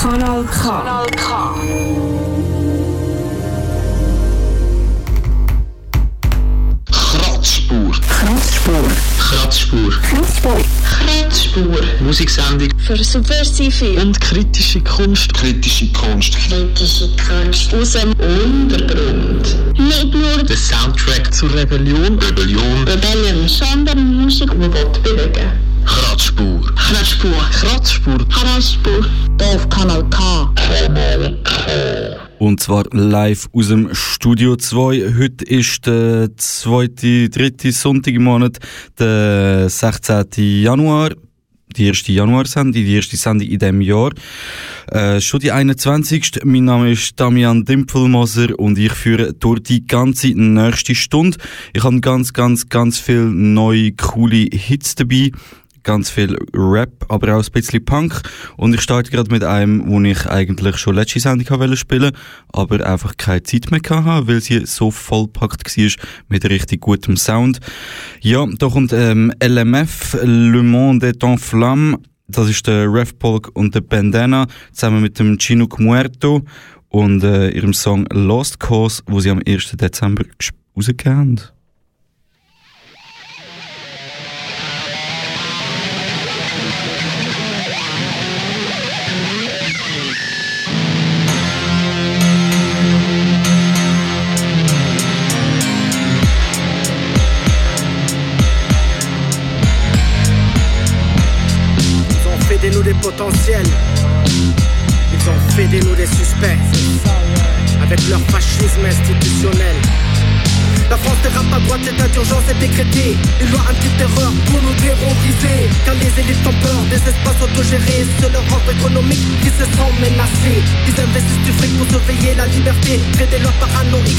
Kanal K. Kanal K. Kratzspur. Kratzspur. Kratzspur. Kratzspur. Kratzspur. Musiksendung Für subversive und kritische Kunst. Kritische Kunst. kritische Kunst aus dem Untergrund. nicht nur Der Soundtrack zur Rebellion. Rebellion. Rebellion, sondern Musik, die will bewegen. Kratzspur. Kratzspur. Kratzspur. Kratzspur. Auf Kanal K. Und zwar live aus dem Studio 2. Heute ist der zweite, dritte Sonntag im Monat, der 16. Januar. Die erste Januarsendung, die erste Sendung in diesem Jahr. Äh, schon die 21. Mein Name ist Damian Dimpfelmoser und ich führe durch die ganze nächste Stunde. Ich habe ganz, ganz, ganz viel neue, coole Hits dabei ganz viel Rap, aber auch ein bisschen Punk. Und ich starte gerade mit einem, wo ich eigentlich schon letzte Sendung wollte spielen, aber einfach keine Zeit mehr hatte, weil sie so vollpackt war mit richtig gutem Sound. Ja, da kommt ähm, LMF, Le Monde est en Flamme. Das ist der Ref Polk und der Bandana zusammen mit dem Chinook Muerto und äh, ihrem Song Lost Cause, wo sie am 1. Dezember rausgegeben haben. Nous des potentiels. Ils ont fait de nous des suspects. Avec leur fascisme institutionnel. La France dérape à droite, l'état d'urgence est décrété. Une loi anti-terreur pour nous terroriser. Car les élites ont peur des espaces autogérés. C'est leur ordre économique qui se sent menacé. Ils investissent du fric pour surveiller la liberté. Créer des lois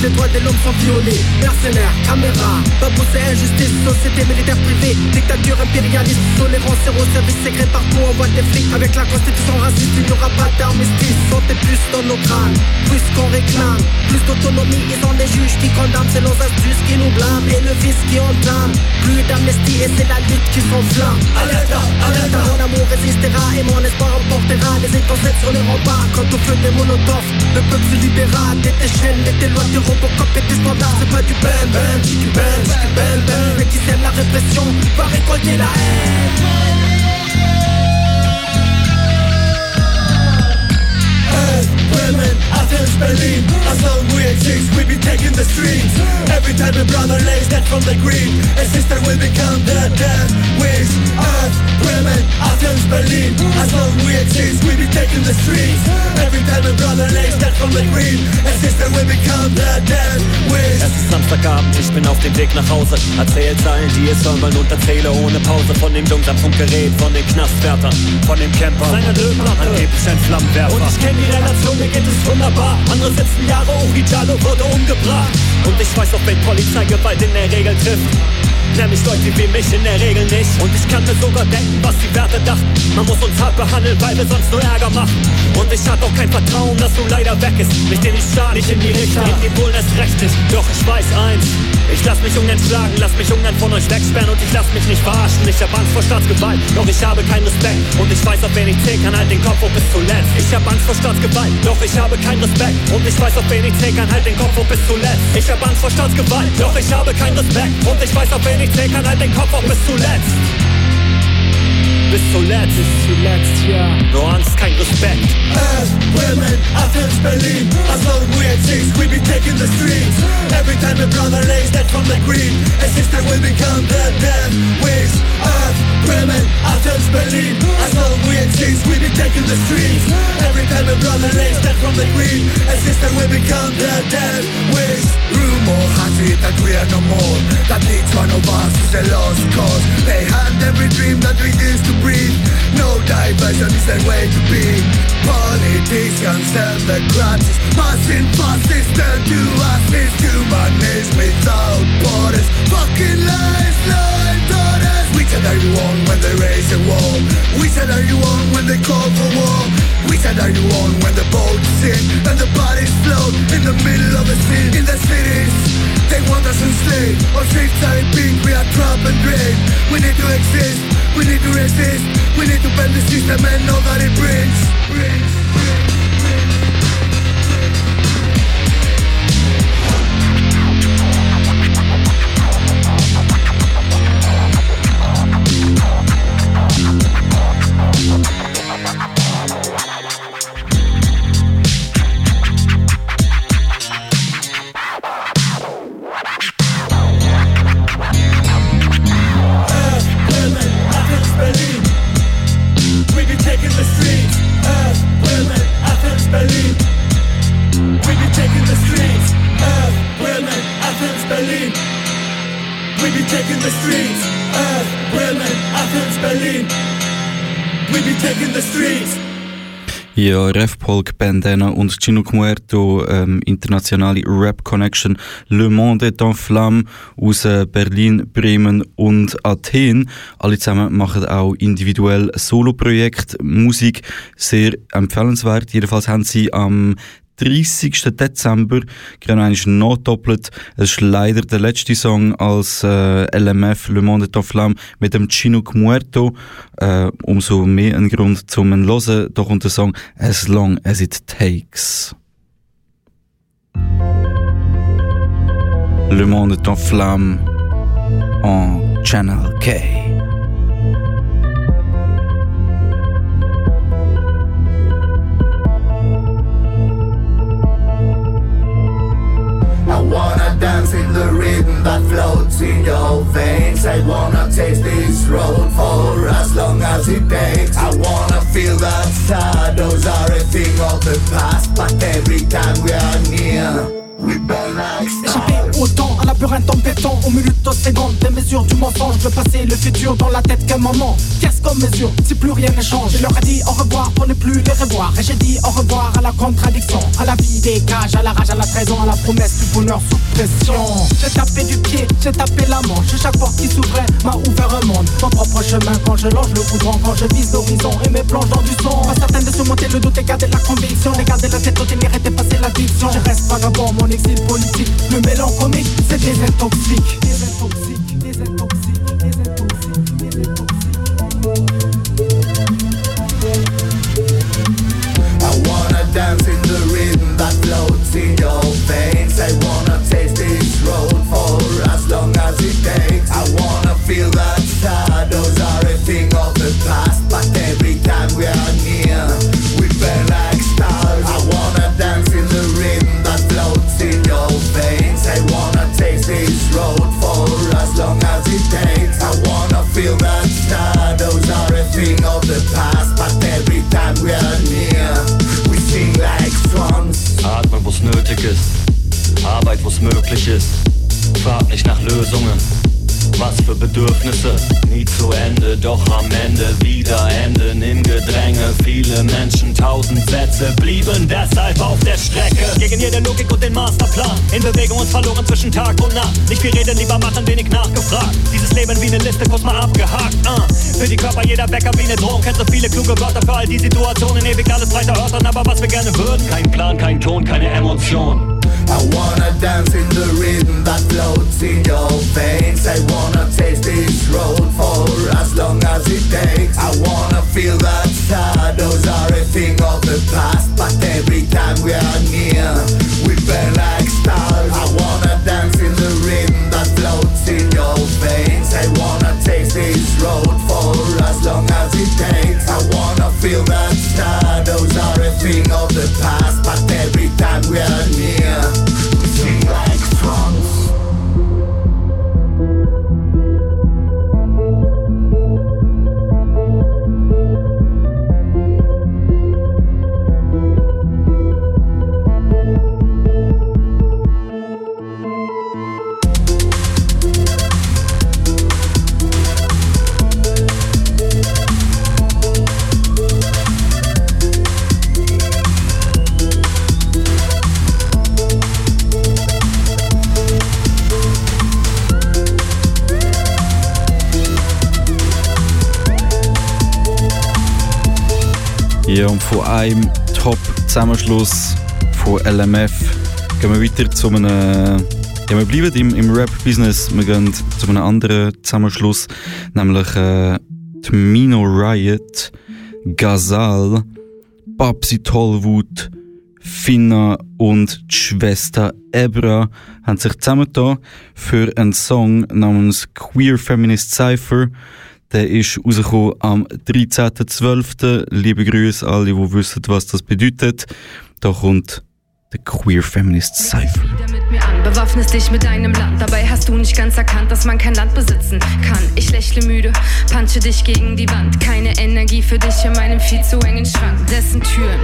les droits de l'homme sont violés. Mercenaires, caméras, babou c'est injustice, société militaire privée. Dictature impérialiste, tolérance zéro service secret partout. On voit des flics avec la constitution raciste. Il n'y aura pas d'armistice. Sentez plus dans nos crânes, plus qu'on réclame. Plus d'autonomie, ils ont des juges qui condamnent. C'est nos astuces qui nous blâment et le vice qui entame. Plus d'amnestie et c'est la lutte qui s'enflamme. Alerte, alerte, mon amour résistera et mon espoir emportera les étincelles sur les remparts. Quand au feu des monotops, le peuple se libéra des tes chaînes, des lois de Robocop et tes standards. C'est pas du ben ben, du ben, du ben ben. Mais qui sème la répression? Va récolter la haine. Women, Athens, Berlin. As long we exist, we be taking the streets. Every time a brother lays dead from the green A sister will become the dead Wish, Earth, women, Athens, Berlin. As long we exist, we be taking the streets. Every time a brother lays dead from the green A sister will become the dead Wish. Es ist Samstagabend, ich bin auf dem Weg nach Hause. Erzähl Zeilen, die es hören wollen und erzähle ohne Pause. Von dem Funkgerät, von den Knastwärtern, von dem Camper, seiner Lötplatte, angeblich ein Flammenwerfer. Und ich kenn die Relation, mir geht es wunderbar. Andere sitzen Jahre, Ugijalo wurde umgebracht. Und ich weiß auch, wenn Polizeigewalt in der Regel trifft. Nämlich Leute wie mich in der Regel nicht. Und ich kann mir sogar denken, was die Werte dachten. Man muss uns hart behandeln, weil wir sonst nur Ärger machen. Und ich hatte auch kein Vertrauen, dass du leider weg ist. Nicht in die Stadt, nicht in die Richter, in die Bullen erst recht nicht. Doch ich weiß eins. Ich lass mich ungern schlagen, lass mich ungern von euch wegsperren und ich lass mich nicht verarschen. Ich hab Angst vor Staatsgewalt, doch ich habe keinen Respekt. Und ich weiß, auf wen ich zählen kann, halt den Kopf hoch bis zuletzt. Ich hab Angst vor Staatsgewalt, doch ich habe keinen Respekt. Und ich weiß, auf wen ich zählen kann, halt den Kopf hoch bis zuletzt. Ich hab Angst vor Staatsgewalt, doch ich habe keinen Respekt. Und ich weiß, auf wen ich zählen kann, halt den Kopf hoch bis zuletzt. Bis zuletzt, bis zuletzt, ja. Nur Angst, kein Respekt. Earth, women, Athens, Berlin As long we exist, we be taking the streets Every time a brother lays dead from the green A sister will become the dead Wish, Earth, women, Athens, Berlin. As long we exist, we be taking the streets. Every time a brother lays dead from the green A sister will become the dead. Wish, rumor has it that we are no more. That each one of us is a lost cause. They hand every dream that we used to breathe. No diversion is the way to be. Politicians and the grudges Passing fascists turn to us This humanism without borders. Fucking lies, lies, side are you on when they raise a wall? We said are you on when they call for war? We said are you on when the boats sink And the bodies float in the middle of the sea. In the cities they want us enslaved Our streets are in pink, we are trapped and drained. We need to exist, we need to resist. We need to bend the system and all that it brings, brings, Ja, Refpolk, Bandana und Chino Muerto, ähm, internationale Rap Connection, Le Monde est en Flamme aus äh, Berlin, Bremen und Athen. Alle zusammen machen auch individuell Soloprojekt, Musik, sehr empfehlenswert. Jedenfalls haben sie am 30. Dezember genau eigentlich nachdoppelt. Es ist leider der letzte Song als äh, LMF Le Monde en Flamme mit dem Chinook Muerto. Äh, umso mehr ein Grund zum Hören. Da kommt der Song As Long As It Takes. Le Monde en Flamme en Channel K. in the rhythm that floats in your veins. I wanna taste this road for as long as it takes. I wanna feel that shadows are a thing of the past, but every time we are near. Échapper au temps, à labyrinthe embêtant, aux minutes, aux secondes, des mesures du mensonge, de passer le futur dans la tête qu'un moment. Qu'est-ce qu'on mesure si plus rien ne change? Je leur ai dit au revoir pour ne plus les revoir. Et j'ai dit au revoir à la contradiction, à la vie des cages, à la rage, à la trahison, à la promesse du bonheur sous pression. J'ai tapé du pied, j'ai tapé la manche. Chaque porte qui s'ouvrait m'a ouvert un monde. Mon propre chemin quand je longe le goudron, quand je vise l'horizon et mes plonge dans du son. Pas certain de surmonter le doute et garder la conviction. Et garder la tête haute et arrêter passer l'addiction. Je reste vagabond, mon Le mélange comique, c'est des intoxiques. Des dance in the rhythm that floats in your wo's möglich ist. Frag nicht nach Lösungen. Was für Bedürfnisse, nie zu Ende, doch am Ende wieder enden im Gedränge. Viele Menschen, tausend Sätze blieben deshalb auf der Strecke. Gegen jede Logik und den Masterplan. In Bewegung uns verloren zwischen Tag und Nacht. Nicht viel reden, lieber machen, wenig nachgefragt. Dieses Leben wie eine Liste, kurz mal abgehakt. Uh. Für die Körper jeder Bäcker wie eine Drohung. Kennt so viele kluge Wörter für all die Situationen. Ewig alles breiter Örtern, aber was wir gerne würden. Kein Plan, kein Ton, keine Emotion. I wanna dance in the rhythm that floats in your veins. I wanna taste this road for as long as it takes. I wanna feel that shadows are a thing of the past, but every time we are near, we burn like stars. I wanna dance in the rhythm that floats in your veins. I wanna taste this road for as long as it takes. I wanna feel that shadows are a thing of the past, but every time we are near, einem Top-Zusammenschluss von LMF gehen wir weiter zu einem. Ja, wir bleiben im, im Rap-Business. Wir gehen zu einem anderen Zusammenschluss, nämlich äh, Mino Riot, Gazal, Babsi Tollwut, Finna und die Schwester Ebra haben sich zusammengetan für einen Song namens Queer Feminist Cypher. Der ist rausgekommen am 13.12. Liebe Grüße alle, die wissen, was das bedeutet. Da kommt der Queer Feminist Cypher. bewaffnest dich mit deinem Land. Dabei hast du nicht ganz erkannt, dass man kein Land besitzen kann. Ich lächle müde, punche dich gegen die Wand. Keine Energie für dich in meinem viel zu engen Schrank. Dessen Türen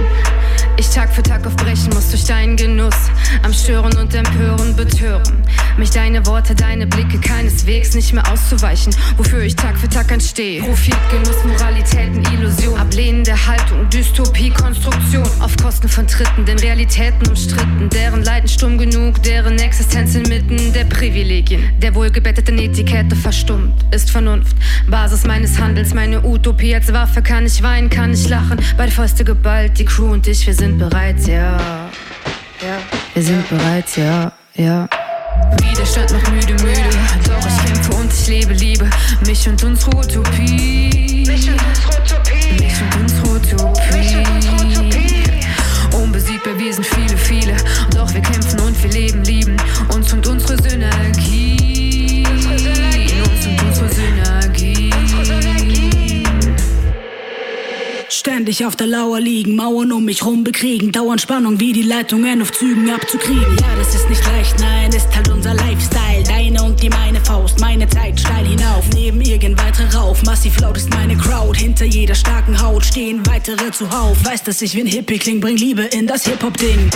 Ich Tag für Tag aufbrechen muss durch deinen Genuss. Am Stören und Empören betören. Mich deine Worte, deine Blicke keineswegs nicht mehr auszuweichen. Wofür ich Tag für Tag anstehe. Profit, Genuss, Moralitäten, Illusion. Ablehnende Haltung, Dystopie, Konstruktion. Auf Kosten von Tritten, den Realitäten umstritten. Deren Leiden stumm genug, deren Existenz inmitten der Privilegien. Der wohlgebetteten Etikette verstummt, ist Vernunft. Basis meines Handels, meine Utopie als Waffe. Kann ich weinen, kann ich lachen. Beide Fäuste geballt, die Crew und ich, wir sind sind bereit, ja. Ja, wir sind bereit, ja, ja. Widerstand noch müde, müde. Doch ich kämpfe und ich lebe, liebe mich und unsere Utopie. Mich und unsere Utopie. Mich und unsere Utopie. Unbesiegbar, wir sind viele, viele. Doch wir kämpfen und wir leben, lieben Ständig auf der Lauer liegen, Mauern um mich rum bekriegen, dauernd Spannung wie die Leitungen auf Zügen abzukriegen. Ja, das ist nicht leicht, nein, ist halt unser Lifestyle. Deine und die meine Faust, meine Zeit steil hinauf. Neben irgend weitere rauf, massiv laut ist meine Crowd. Hinter jeder starken Haut stehen weitere zuhauf. Weiß, dass ich wie ein Hippie kling, bring Liebe in das Hip-Hop-Ding.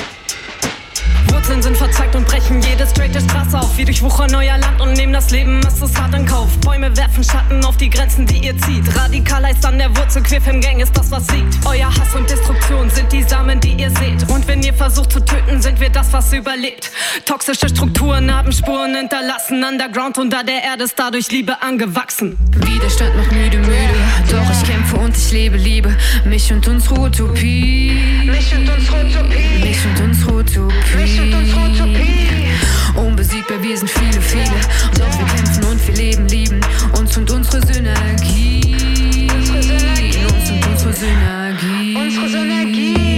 Wurzeln sind verzweigt und brechen jede straighte Straße auf. Wie durch Wucher neuer Land und nehmen das Leben, es ist hart in Kauf. Bäume werfen Schatten auf die Grenzen, die ihr zieht. Radikal heißt an der Wurzel, Queerfilm-Gang ist das, was siegt. Euer Hass und Destruktion sind die Samen, die ihr seht. Und wenn ihr versucht zu töten, sind wir das, was überlebt. Toxische Strukturen haben Spuren hinterlassen. Underground unter der Erde ist dadurch Liebe angewachsen. Widerstand noch müde, müde. Doch ich kämpfe und ich lebe, liebe mich und unsere Utopie. Mich und unsere Utopie. Mich und unsere Utopie. Unbesiegbar, wir sind viele, viele. Doch wir kämpfen und wir leben, lieben uns und unsere Synergie. Unsere Synergie. Uns und unsere Synergie. Unsere Synergie.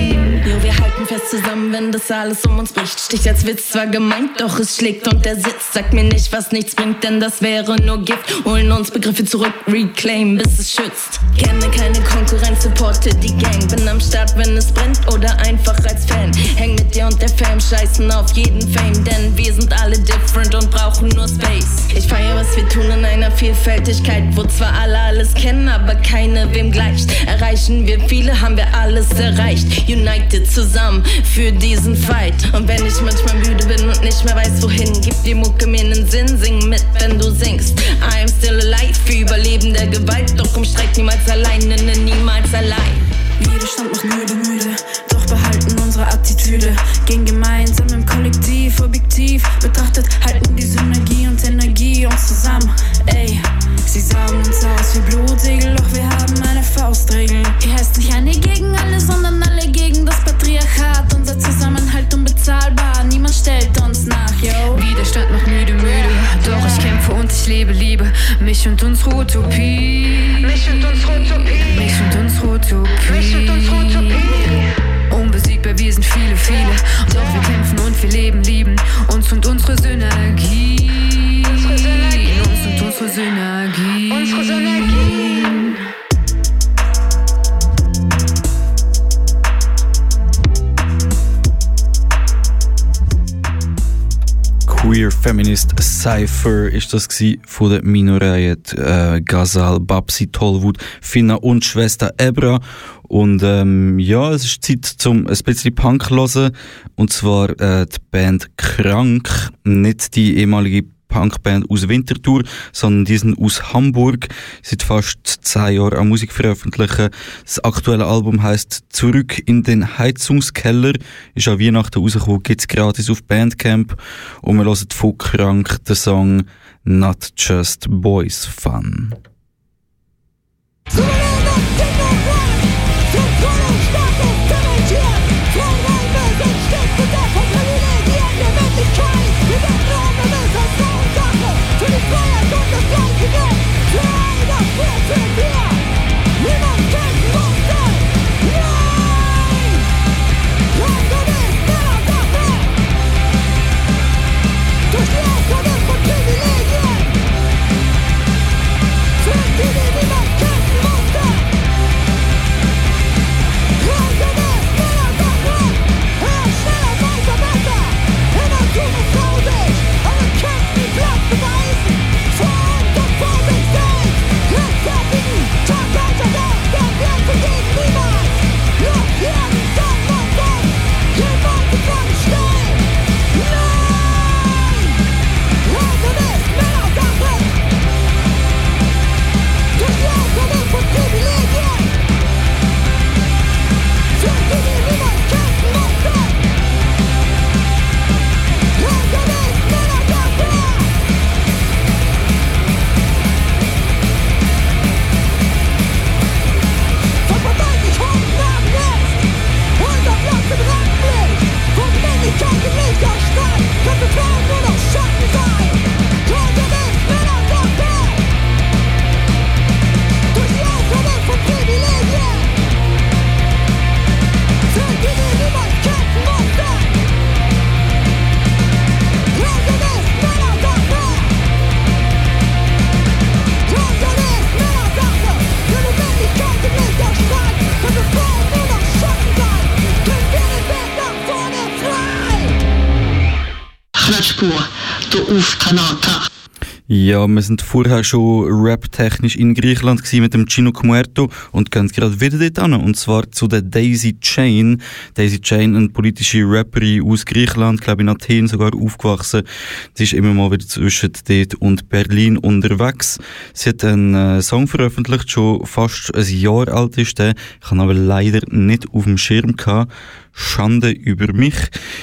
Wir halten fest zusammen, wenn das alles um uns bricht. Stich als Witz zwar gemeint, doch es schlägt und der Sitz. Sag mir nicht, was nichts bringt, denn das wäre nur Gift. Holen uns Begriffe zurück, reclaim, bis es schützt. Kenne keine Konkurrenz, supporte die Gang. Bin am Start, wenn es brennt oder einfach als Fan. Häng mit dir und der Fam, scheißen auf jeden Fame, denn wir sind alle different und brauchen nur Space. Ich feier, was wir tun in einer Vielfältigkeit, wo zwar alle alles kennen, aber keine wem gleicht. Erreichen wir viele, haben wir alles erreicht. United zusammen für diesen Fight. Und wenn ich manchmal müde bin und nicht mehr weiß wohin, gib die Mucke mir einen Sinn, sing mit, wenn du singst. I am still alive, für Überleben der Gewalt, doch umstreckt niemals allein, nenne niemals allein. Widerstand macht müde, müde, unsere Attitüde. Gehen gemeinsam im Kollektiv, objektiv betrachtet, halten die Synergie und Energie uns zusammen. Ey, sie saugen uns aus wie Blutsegel, doch wir haben eine Faustregel. Hier heißt nicht eine gegen alle, sondern alle gegen das Patriarchat. Unser Zusammenhalt unbezahlbar, niemand stellt uns nach, yo. Widerstand macht müde, müde. Doch ich kämpfe und ich lebe, liebe mich und unsere Utopie. Mich und unsere Utopie. Mich und unsere Utopie. Mich und unsere Utopie. Viele. Doch wir kämpfen und wir leben, lieben uns und unsere Synergie. Unsere Synergie. Uns und unsere Synergie. Unsere Synergie. Queer Feminist Cypher ist das gsi von der Minoreihe äh, Gazal, Babsi, Tollwood, Finna und Schwester Ebra. Und ähm, ja, es ist Zeit zum ein bisschen Punk hören. Und zwar äh, die Band Krank, nicht die ehemalige Punkband aus Winterthur, sondern die sind aus Hamburg. Seit fast zehn Jahren an Musik veröffentlichen. Das aktuelle Album heißt Zurück in den Heizungskeller. Ist an Weihnachten rausgekommen, gibt's gratis auf Bandcamp. Und wir hören von Krank den Song Not Just Boys Fun. Ja, wir sind vorher schon rap-technisch in Griechenland mit dem Chino Muerto und gehen gerade wieder dort an. Und zwar zu der Daisy Chain. Daisy Chain, eine politische Rapperin aus Griechenland, glaube in Athen sogar aufgewachsen. Sie ist immer mal wieder zwischen dort und Berlin unterwegs. Sie hat einen äh, Song veröffentlicht, schon fast ein Jahr alt ist der. Ich habe aber leider nicht auf dem Schirm gehabt. Schande über mich.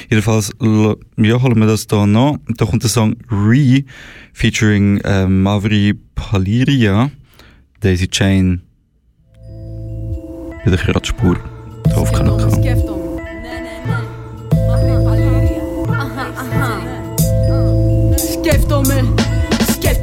Jedenfalls, ja, holen wir das da nach. Da kommt der Song Re, featuring äh, Mavri Paliria, Daisy Chain. Bei der Kratzspur. Hier auf Kanal K. Skeftomel.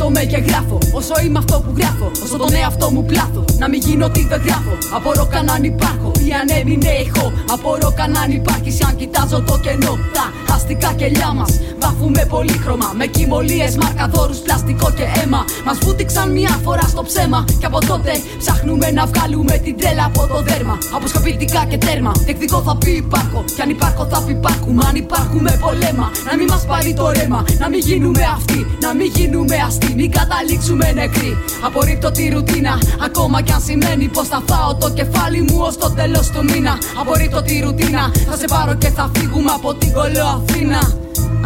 Σκέφτομαι και γράφω. Όσο είμαι αυτό που γράφω. Όσο τον εαυτό μου πλάθω. Να μην γίνω τι δεν γράφω. Απορώ καν αν υπάρχω. Ή αν έμεινε ηχό. Απορώ καν αν υπάρχει. Αν κοιτάζω το κενό. Τα αστικά κελιά μας. Βάφουμε πολύχρωμα. Με κοιμωλίες, μαρκαδόρου, πλαστικό και αίμα. Μας βούτυξαν μια φορά στο ψέμα. Και από τότε ψάχνουμε να βγάλουμε την τρέλα από το δέρμα. Αποσκοπητικά και τέρμα. Τεκτικό θα πει υπάρχω. Κι αν υπάρχω θα πει υπάρχουμε. Αν υπάρχουμε πολέμα. Να μην μας πάρει το ρέμα. Να μην γίνουμε αυτοί. Να μην γίνουμε αστεί μην καταλήξουμε νεκροί. Απορρίπτω τη ρουτίνα, ακόμα κι αν σημαίνει πως θα φάω το κεφάλι μου ως το τέλος του μήνα. Απορρίπτω τη ρουτίνα, θα σε πάρω και θα φύγουμε από την κολό Αθήνα.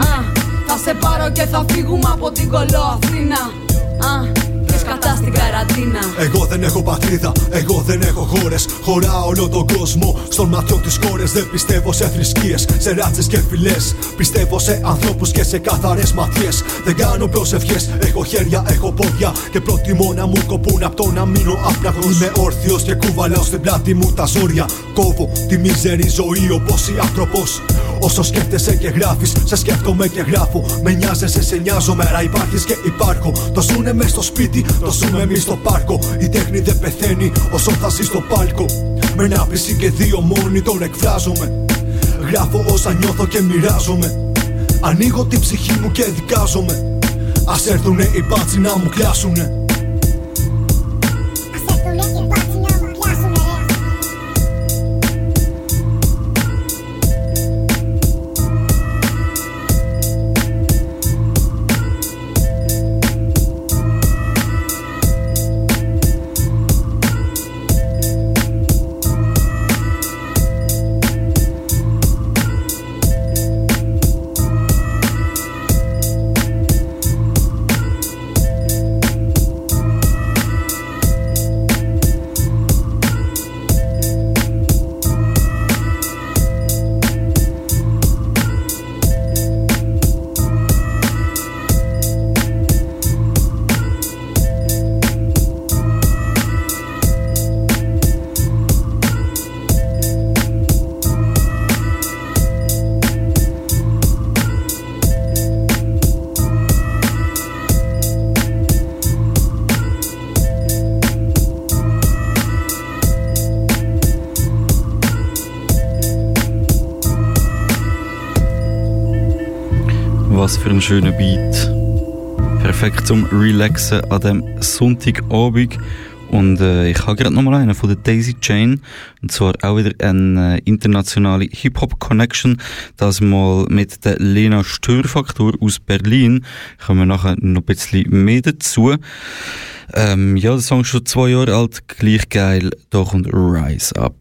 Α, θα σε πάρω και θα φύγουμε από την κολό Αθήνα. Α, κατά στην καραντίνα. Εγώ δεν έχω πατρίδα, εγώ δεν έχω χώρες. Χωράω όλο τον κόσμο. Στον ματιό της κόρες δεν πιστεύω σε θρησκείες, σε ράτσες και φυλές. Πιστεύω σε ανθρώπους και σε καθαρές ματιές. Δεν κάνω προσευχές, έχω χέρια, έχω πόδια. Και προτιμώ να μου κοπούν από το να μείνω άπραγο. Είμαι όρθιος και κουβαλάω στην πλάτη μου τα ζόρια. Κόβω τη μίζερη ζωή όπως ή άνθρωπος. Όσο σκέφτεσαι και γράφεις, σε σκέφτομαι και γράφω. Με νοιάζεσαι, σε νοιάζομαι, άρα υπάρχεις και υπάρχω. Το ζουνε μες στο σπίτι, το ζούμε εμείς στο πάρκο. Η τέχνη δεν πεθαίνει όσο θα ζει στο πάλκο. Με ένα πισί και δύο μόνοι τον εκφράζομαι. Γράφω όσα νιώθω και μοιράζομαι. Ανοίγω την ψυχή μου και δικάζομαι. Α έρθουνε οι μπάτσι να μου κλάσουνε. Schönen Beat. Perfekt zum Relaxen an dem Sonntagabend. Und äh, ich habe gerade nochmal einen von der Daisy Chain. Und zwar auch wieder eine äh, internationale Hip-Hop-Connection. Das mal mit der Lena Störfaktor aus Berlin. Kommen wir nachher noch ein bisschen mehr dazu. Ähm, ja, der Song ist schon zwei Jahre alt, gleich geil. Da kommt Rise Up.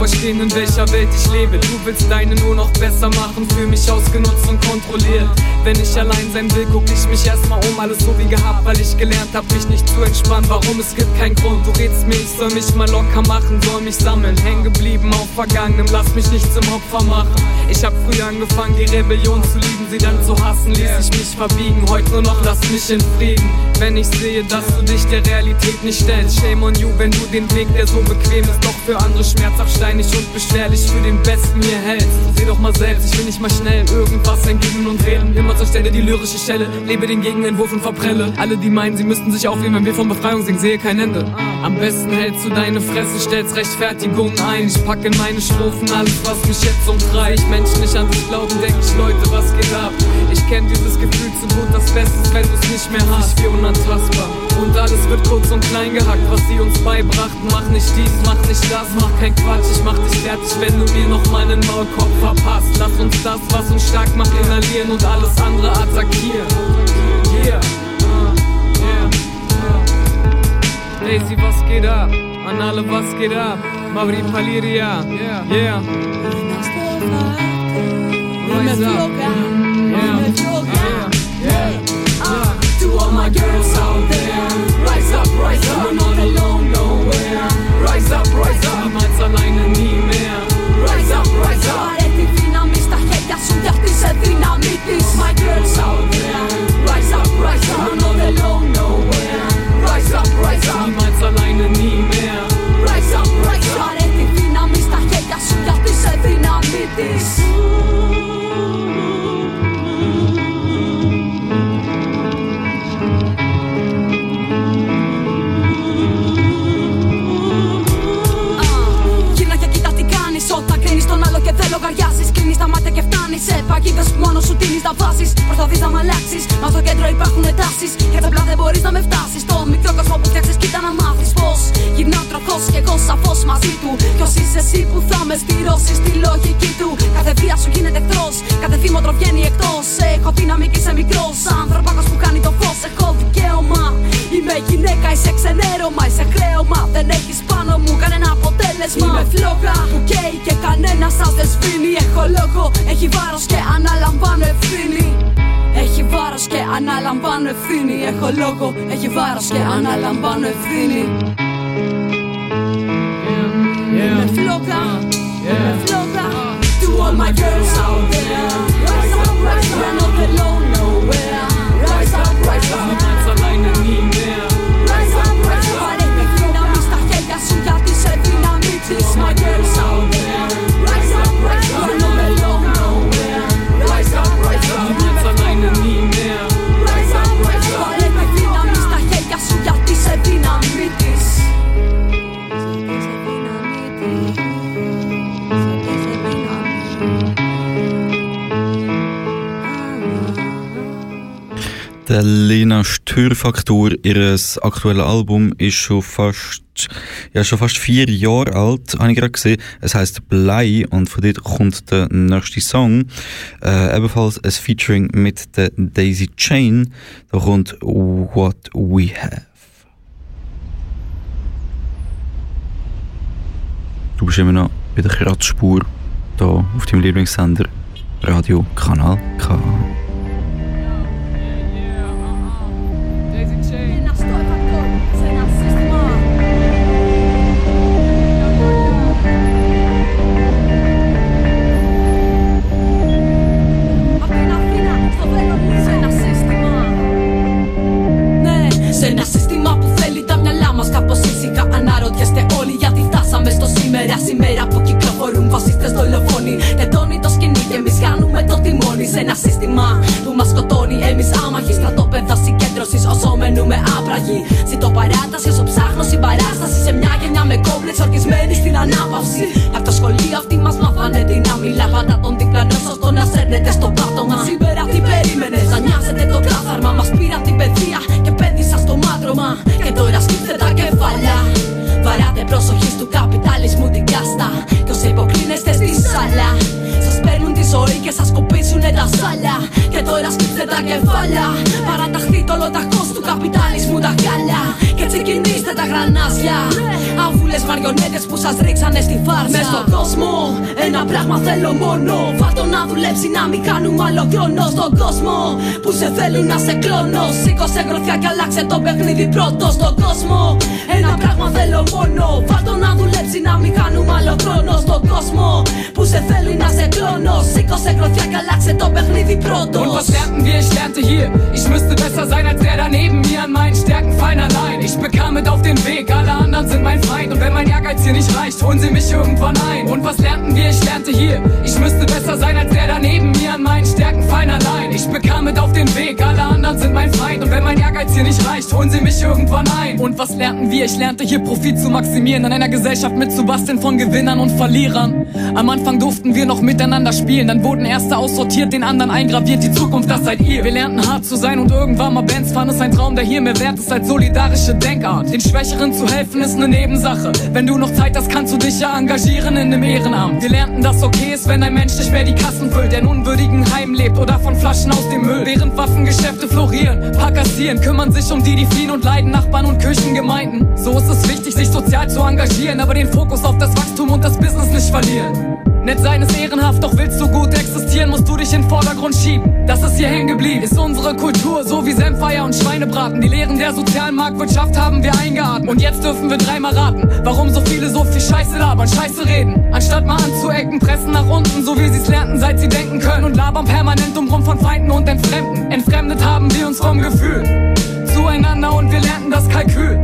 Verstehen, in welcher Welt ich lebe. Du willst deine nur noch besser machen, fühl mich ausgenutzt und kontrolliert. Wenn ich allein sein will, guck ich mich erstmal um, alles so wie gehabt, weil ich gelernt hab, mich nicht zu entspannen. Warum? Es gibt keinen Grund. Du redst mir, ich soll mich mal locker machen, soll mich sammeln. Hängen geblieben auf Vergangenem, lass mich nicht zum Opfer machen. Ich hab früh angefangen, die Rebellion zu lieben, sie dann zu hassen, ließ ich mich verbiegen. Heute nur noch lass mich in Frieden. Wenn ich sehe, dass du dich der Realität nicht stellst, shame on you, wenn du den Weg, der so bequem ist, doch für andere schmerzhaft, steinig und beschwerlich für den Besten mir hältst. Seh doch mal selbst, ich will nicht mal schnell irgendwas entgegen und wählen. Immer zur Stelle die lyrische Schelle, lebe den Gegenentwurf und verprelle. Alle, die meinen, sie müssten sich aufnehmen, wenn wir von Befreiung singen, sehe kein Ende. Am besten hältst du deine Fresse, stellst Rechtfertigung ein. Ich packe in meine Strophen alles, was mich jetzt umtreibt. Menschen nicht an dich glauben, denk ich, Leute, was geht ab? Ich kenn dieses Gefühl zu gut, das Beste ist, wenn du's nicht mehr hast. Wir unantastbar. Und alles wird kurz und klein gehackt, was sie uns beibrachten. Mach nicht dies, mach nicht das, mach kein Quatsch, ich mach dich fertig, wenn du mir noch mal einen Maulkorb verpasst. Lass uns das, was uns stark macht, inhalieren und alles andere attackieren. Yeah. Yeah. Daisy, was geht ab? An alle, was geht ab? Mavri Paliria, yeah, yeah. Rise up, Der Lena Störfaktor, ihr aktuelles Album ist schon fast, ja, schon fast vier Jahre alt, habe ich gerade gesehen. Es heißt Blei und von dort kommt der nächste Song. Äh, ebenfalls ein Featuring mit der Daisy Chain. Da kommt What We Have. Du bist immer noch bei der Kratzspur, hier auf deinem Lieblingssender Radio Kanal K. σε κλώνω. Σήκωσε γροθιά και αλλάξε το παιχνίδι πρώτο στον κόσμο. Ένα πράγμα θέλω μόνο. Βάρτο να δουλέψει να μην κάνουμε άλλο χρόνο στον κόσμο. Που σε θέλει να σε κλώνω. Σήκωσε γροθιά και αλλάξε το παιχνίδι πρώτο. Und was lernten wir? Ich lernte hier. Ich müsste besser sein als der daneben mir an meinen Stärken fein allein. Ich bekam mit auf den Weg, alle anderen sind mein Feind. Und wenn mein Ehrgeiz hier nicht reicht, reicht, holen sie mich irgendwann ein. Und was lernten wir? Ich lernte hier. Ich müsste besser sein als der daneben mir an meinen Stärken fein allein. Ich bekam mit auf den Weg, alle anderen sind mein Feind. Und wenn mein Ehrgeiz hier nicht reicht, holen sie mich irgendwann ein. Und was lernten wir? Ich lernte hier Profit zu maximieren, an einer Gesellschaft mitzubasteln von Gewinnern und Verlierern. Am Anfang durften wir noch miteinander spielen, dann wurden Erste aussortiert, den anderen eingraviert. Die Zukunft, das seid ihr. Wir lernten hart zu sein und irgendwann mal Bands fahren, ist ein Traum, der hier mehr wert ist als solidarische Denkart. Den Schwächeren zu helfen ist eine Nebensache. Wenn du noch Zeit hast, kannst du dich ja engagieren in einem Ehrenamt. Wir lernten, dass okay ist, wenn ein Mensch nicht mehr die Kassen füllt, der in unwürdigen Heim lebt oder von Flaschen aus dem Müll. Während Waffengeschäfte florieren, paar kassieren, kümmern sich um die, die fliehen und leiden, Nachbarn und Kirchengemeinden. So ist es wichtig, sich sozial zu engagieren, aber den Fokus auf das Wachstum und das Business nicht verlieren. Nett sein ist ehrenhaft, doch willst du gut existieren, musst du dich in den Vordergrund schieben. Das ist hier hängen geblieben, ist unsere Kultur, so wie Senfeier und Schweinebraten. Die Lehren der sozialen Marktwirtschaft haben wir eingeatmet. Und jetzt dürfen wir dreimal raten, warum so viele so viel Scheiße labern, Scheiße reden. Anstatt mal anzuecken, pressen nach unten, so wie sie's lernten, seit sie denken können. Und labern permanent um rum von Feinden und Entfremden. Entfremdet haben wir uns vom Gefühl zueinander und wir lernten das Kalkül.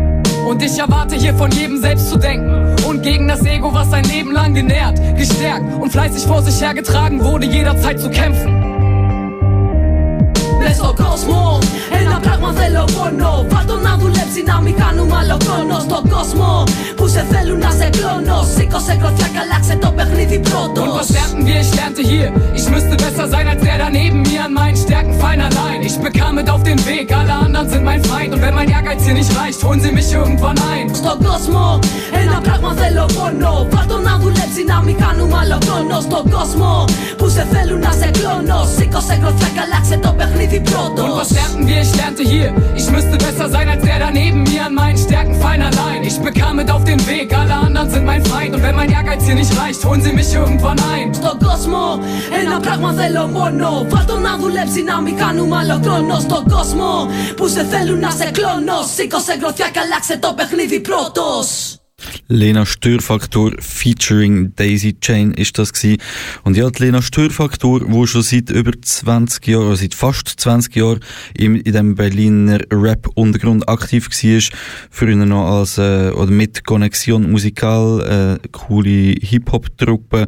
Und ich erwarte hier von jedem selbst zu denken. Und gegen das Ego, was sein Leben lang genährt, gestärkt und fleißig vor sich hergetragen wurde, jederzeit zu kämpfen. στο κόσμο Ένα πράγμα θέλω πόνο Βάλτο να δουλέψει να μην κάνουμε άλλο χρόνο Στον κόσμο που σε θέλουν να σε κλώνω Σήκωσε κροθιά καλάξε το παιχνίδι πρώτο Und was lernten wir? Ich lernte hier Ich müsste besser sein als der daneben mir An meinen Stärken fein allein Ich bekam mit auf den Weg Alle anderen sind mein Feind Und wenn mein Ehrgeiz hier nicht reicht Holen sie mich irgendwann ein Στον κόσμο ένα πράγμα θέλω πόνο Βάλτο να δουλέψει να μην κάνουμε άλλο χρόνο Στον κόσμο που σε θέλουν να σε κλώνω Σήκωσε κροθιά καλάξε το παιχνίδι πρώτο Und was lernten wir? Ich lernte hier Ich müsste besser sein als der daneben mir An meinen Stärken fein allein Ich bekam mit auf den Weg Alle anderen sind mein Feind Und wenn mein Ehrgeiz hier nicht reicht Holen sie mich irgendwann ein Στον κόσμο ένα πράγμα θέλω μόνο Βάλτο να δουλέψει να μην κάνουμε άλλο χρόνο Στον κόσμο. Που σε θέλουν να σε κλώνω. Σήκωσε γροθιά καλάξε το παιχνίδι πρώτος Lena Störfaktor featuring Daisy Chain ist das gewesen. Und ja, die Lena Störfaktor, wo schon seit über 20 Jahren, oder seit fast 20 Jahren in, in dem Berliner Rap-Untergrund aktiv war, ihn noch als, äh, oder mit Connexion Musikal, äh, coole Hip-Hop-Truppe,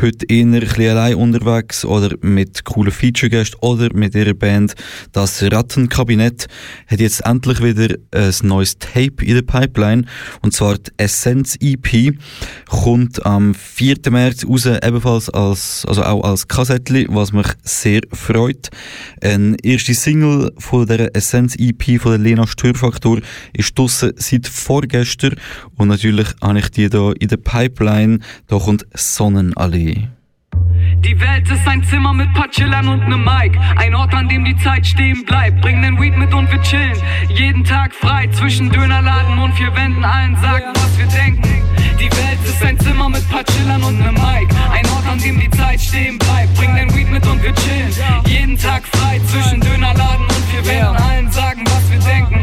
heute eher ein bisschen allein unterwegs, oder mit coolen Feature-Gästen, oder mit ihrer Band Das Rattenkabinett, hat jetzt endlich wieder ein neues Tape in der Pipeline, und zwar die Essence EP kommt am 4. März raus, ebenfalls als, also auch als Kassettli, was mich sehr freut. Eine erste Single von der Essence EP von der Lena Störfaktor ist draussen seit vorgestern und natürlich habe ich die da in der Pipeline. Da kommt Sonnenallee. Die Welt ist ein Zimmer mit paar Chillern und nem Mic. Ein Ort, an dem die Zeit stehen bleibt. Bring den Weed mit und wir chillen. Jeden Tag frei zwischen Dönerladen und vier Wänden. Allen sagen, was wir denken. Die Welt ist ein Zimmer mit paar Chillern und nem Mic. Ein Ort, an dem die Zeit stehen bleibt. Bring den Weed mit und wir chillen. Jeden Tag frei zwischen Dönerladen und vier Wänden. Allen sagen, was wir denken.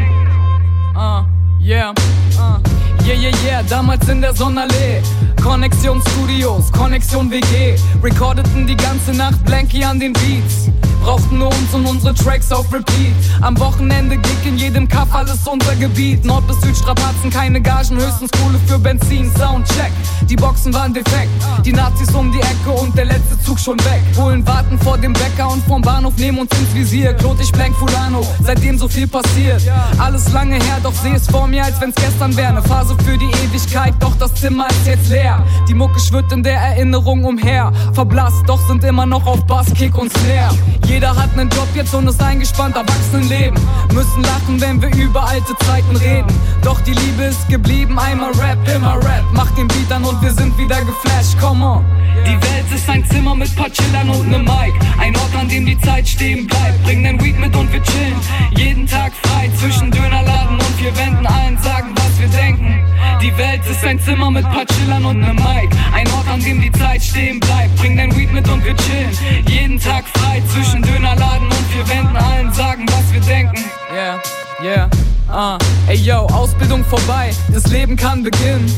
Uh, yeah, uh. Yeah, yeah, yeah, damals in der Sonnenallee. Connexion Studios, Connexion WG. Recordeten die ganze Nacht Blanky an den Beats. Brauchten nur uns und unsere Tracks auf Repeat. Am Wochenende Gig in jedem Kaff, alles unser Gebiet. Nord bis Süd Strapazen, keine Gagen, höchstens Kohle für Benzin. Soundcheck, die Boxen waren defekt. Die Nazis um die Ecke und der letzte Zug schon weg. Holen warten vor dem Bäcker und vom Bahnhof nehmen uns ins Visier. Klot ich blank Fulano, seitdem so viel passiert. Alles lange her, doch seh es vor mir, als wenn's gestern wäre. Ne Phase für die Ewigkeit, doch das Zimmer ist jetzt leer. Die Mucke schwirrt in der Erinnerung umher. Verblasst, doch sind immer noch auf Bass, Kick und Snare. Jeder hat nen Job jetzt und ist eingespannt, Erwachsenenleben. Müssen lachen, wenn wir über alte Zeiten reden. Doch die Liebe ist geblieben, einmal Rap, immer Rap. Mach den Beat an und wir sind wieder geflasht, come on. Die Welt ist ein Zimmer mit paar Chillern und nem Mic. Ein Ort, an dem die Zeit stehen bleibt. Bring den Weed mit und wir chillen. Jeden Tag frei zwischen Dönerladen und vier Wänden. Allen sagen, was wir denken. Die Welt ist ein Zimmer mit paar Chillern und nem Mic. Ein Ort, an dem die Zeit stehen bleibt. Bring den Weed mit und wir chillen. Jeden Tag frei zwischen Dönerladen und vier Wänden. Allen sagen, was wir denken. Yeah, yeah. Uh, ey yo, Ausbildung vorbei, das Leben kann beginnen.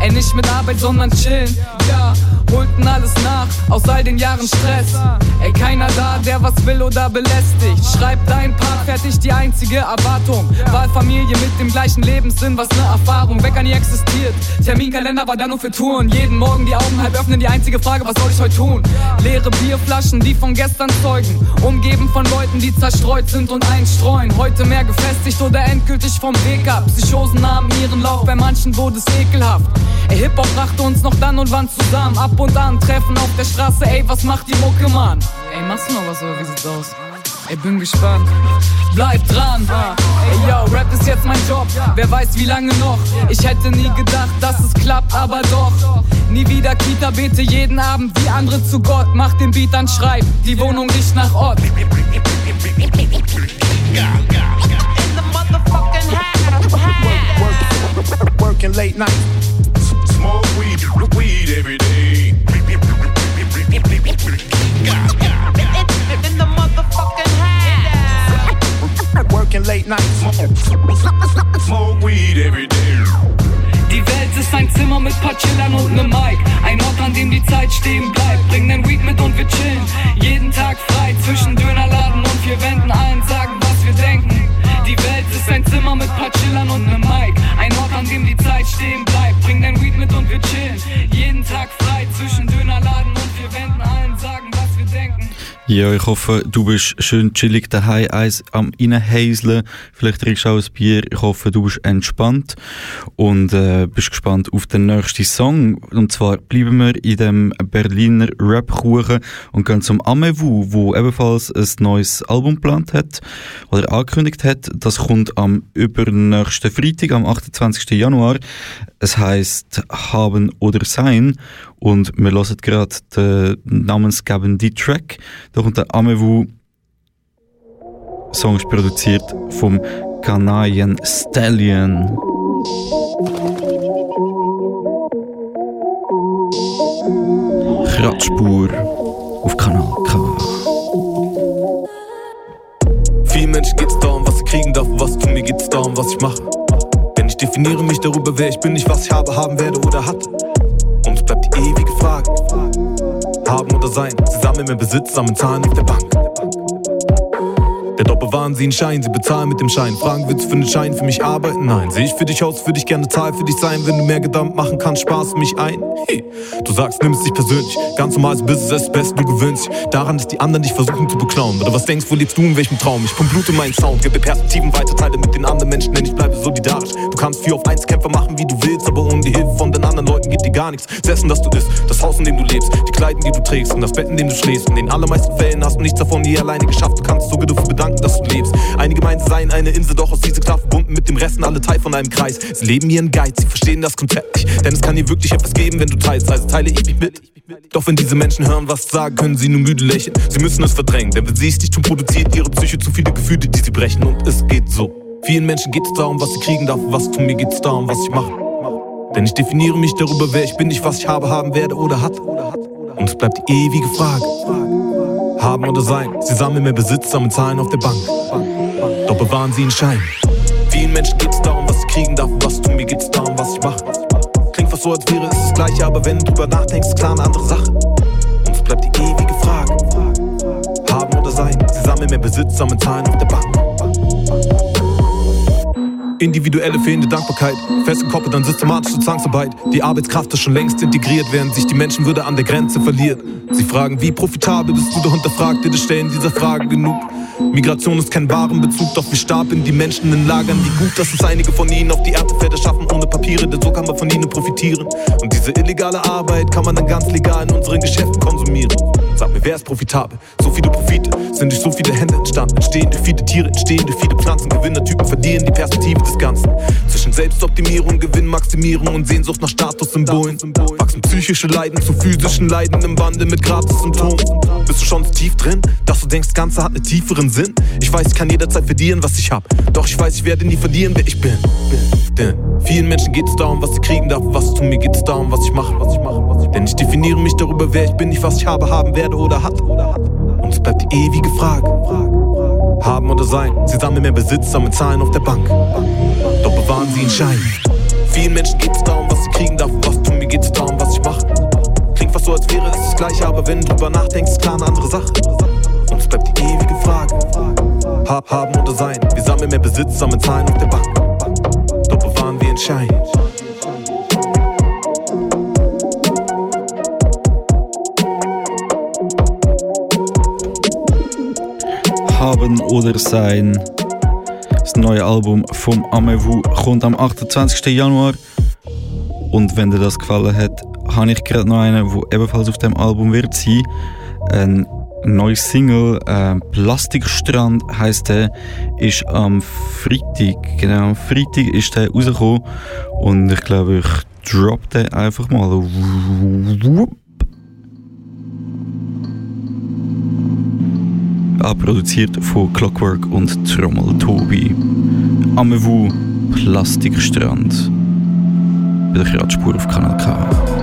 Ey, nicht mit Arbeit, sondern chillen. Ja, holten alles nach, aus all den Jahren Stress. Ey, keiner da, der was will oder belästigt. Schreib dein Part, fertig die einzige Erwartung. Wahlfamilie mit dem gleichen Lebenssinn, was ne Erfahrung. Wecker nie existiert. Terminkalender war da nur für Touren. Jeden Morgen die Augen halb öffnen, die einzige Frage, was soll ich heute tun? Leere Bierflaschen, die von gestern zeugen. Umgeben von Leuten, die zerstreut sind und einstreuen. Heute mehr gefestigt oder endgültig vom Weg ab. Psychosen nahmen ihren Lauf, bei manchen wurde es ekelhaft. Ey, Hip-Hop brachte uns noch dann und wann zusammen. Ab und an treffen auf der Straße, ey, was macht die Mucke, Mann? Ey, machst du noch was oder wie sieht's aus? Ey, bin gespannt. Bleib dran. Ey, yo, Rap ist jetzt mein Job. Wer weiß, wie lange noch. Ich hätte nie gedacht, dass es klappt, aber doch. Nie wieder Kita, bete jeden Abend wie andere zu Gott. Mach den Beat an, schreib. Die Wohnung riecht nach Ort. Working late night. Smoke weed, weed every day. In the motherfucking house. Working late night. Smoke, weed every day. Die Welt ist ein Zimmer mit paar Chillern und nem Mic. Ein Ort, an dem die Zeit stehen bleibt. Bring nen Weed mit und wir chillen. Jeden Tag frei zwischen Dönerladen und vier Wänden. Allen sagen. Die Welt ist ein Zimmer mit paar Chillern und nem Mic. Ein Ort, an dem die Zeit stehen bleibt. Bring nen Weed mit und wir chillen. Jeden Tag frei zwischen Ja, ich hoffe, du bist schön chillig daheim, eins am Reinhäseln. Vielleicht trinkst du auch ein Bier. Ich hoffe, du bist entspannt und äh, bist gespannt auf den nächsten Song. Und zwar bleiben wir in dem Berliner Rap-Kuchen und gehen zum Amewu, wo ebenfalls ein neues Album geplant hat oder angekündigt hat. Das kommt am übernächsten Freitag, am 28. Januar. Es heißt Haben oder Sein und wir hören gerade den namensgebenden Track. Da kommt der Amewu. Song ist produziert vom Canadian Stallion. Kratzspur auf Kanal K. Vielen Menschen geht's darum, was sie kriegen darf, was tun mir geht's darum, was ich mache. Denn ich definiere mich darüber, wer ich bin, nicht was ich habe, haben werde oder hatte. Haben oder sein, sie sammeln mehr Besitz, sammeln Zahlen auf der Bank. Bewahren sie einen Schein, sie bezahlen mit dem Schein. Fragen, willst du für einen Schein für mich arbeiten? Nein. Sehe ich für dich aus, würde ich gerne Zahl für dich sein. Wenn du mehr Gedanken machen kannst, sparst mich ein. Hey. Du sagst, nimm es nicht persönlich. Ganz normales Business, es ist best, du gewöhnst dich daran, dass die anderen dich versuchen zu beklauen. Oder was denkst wo lebst du, in welchem Traum? Ich pump Blut in meinen Sound, gebe Perspektiven weiter, teile mit den anderen Menschen, denn ich bleibe solidarisch. Du kannst vier auf eins Kämpfer machen, wie du willst, aber ohne die Hilfe von den anderen Leuten geht dir gar nichts. Das Essen, das du isst, das Haus, in dem du lebst, die Kleidung, die du trägst und das Bett, in dem du schläfst. In den allermeisten Fällen hast du nichts davon je alleine geschafft. Du kannst sogar dafür bedanken, dass du lebst. Einige meinen, seien eine Insel, doch aus dieser klar verbunden mit dem Resten, alle Teil von einem Kreis. Sie leben ihren Geiz, sie verstehen das Konzept nicht, denn es kann dir wirklich etwas geben, wenn du teilst, also teile ich mich mit. Doch wenn diese Menschen hören, was ich sage, können sie nur müde lächeln. Sie müssen es verdrängen, denn wenn sie es nicht tun, produziert ihre Psyche zu viele Gefühle, die sie brechen. Und es geht so. Vielen Menschen geht es darum, was sie kriegen darf, was tun, mir geht es darum, was ich mache. Denn ich definiere mich darüber, wer ich bin, nicht was ich habe, haben werde oder hatte. Und es bleibt die ewige Frage. Haben oder sein, sie sammeln mehr Besitz, sammeln Zahlen auf der Bank. Doch bewahren sie einen Schein. Vielen Menschen geht es darum, was sie kriegen darf, was tun, mir geht es darum, was ich mache. Klingt fast so, als wäre es das Gleiche, aber wenn du drüber nachdenkst, klar eine andere Sache. Und es bleibt die ewige Frage. Haben oder sein, sie sammeln mehr Besitz, sammeln Zahlen auf der Bank. Individuelle fehlende Dankbarkeit, festgekoppelt an systematische Zwangsarbeit. Die Arbeitskraft ist schon längst integriert, während sich die Menschenwürde an der Grenze verliert. Sie fragen, wie profitabel bist du, doch hinterfragt dir das Stellen dieser Frage genug. Migration ist kein Warenbezug, doch wir stapeln die Menschen in Lagern. Wie gut, dass es einige von ihnen auf die Erdfelder schaffen, ohne Papiere, denn so kann man von ihnen profitieren. Und diese illegale Arbeit kann man dann ganz legal in unseren Geschäften konsumieren. Sag mir, wer ist profitabel? So viele Profite sind durch so viele Hände entstanden. Entstehen durch viele Tiere, entstehen durch viele Pflanzen. Gewinnertypen verlieren die Perspektive des Ganzen. Zwischen Selbstoptimierung, Gewinnmaximierung und Sehnsucht nach Statussymbolen. Wachsen psychische Leiden zu physischen Leiden im Wandel mit Gratis-Symptomen. Bist du schon so tief drin, dass du denkst, das Ganze hat einen tieferen Sinn? Ich weiß, ich kann jederzeit verlieren, was ich hab. Doch ich weiß, ich werde nie verlieren, wer ich bin. Denn vielen Menschen geht es darum, was sie kriegen darf, was tun. Mir geht es darum, was ich mache, was ich mache, was ich Denn ich definiere mich darüber, wer ich bin, nicht was ich habe, haben werde oder hatte. Und es bleibt die ewige Frage. Haben oder sein, sie sammeln mehr Besitz, sammeln Zahlen auf der Bank. Doch bewahren sie einen Schein. Vielen Menschen geht es darum, was sie kriegen darf, was tun. Mir geht es darum, so, als wäre es das Gleiche, aber wenn du drüber nachdenkst, ist klar eine andere Sache. Und es bleibt die ewige Frage: Hab, haben oder sein. Wir sammeln mehr Besitz, sammeln Zahlen auf der Bank. Doch bewahren wir Schein. Haben oder Sein. Das neue Album vom Amewu kommt am 28. Januar. Und wenn dir das gefallen hat, habe ich gerade noch einen, der ebenfalls auf dem Album wird sein. Ein neues Single, äh, Plastikstrand heißt der, ist am Freitag, genau am Freitag ist der rausgekommen. Und ich glaube, ich drop den einfach mal. Produziert von Clockwork und Trommel Tobi. Amewu Plastikstrand. Bei der Kratzspur auf Kanal K.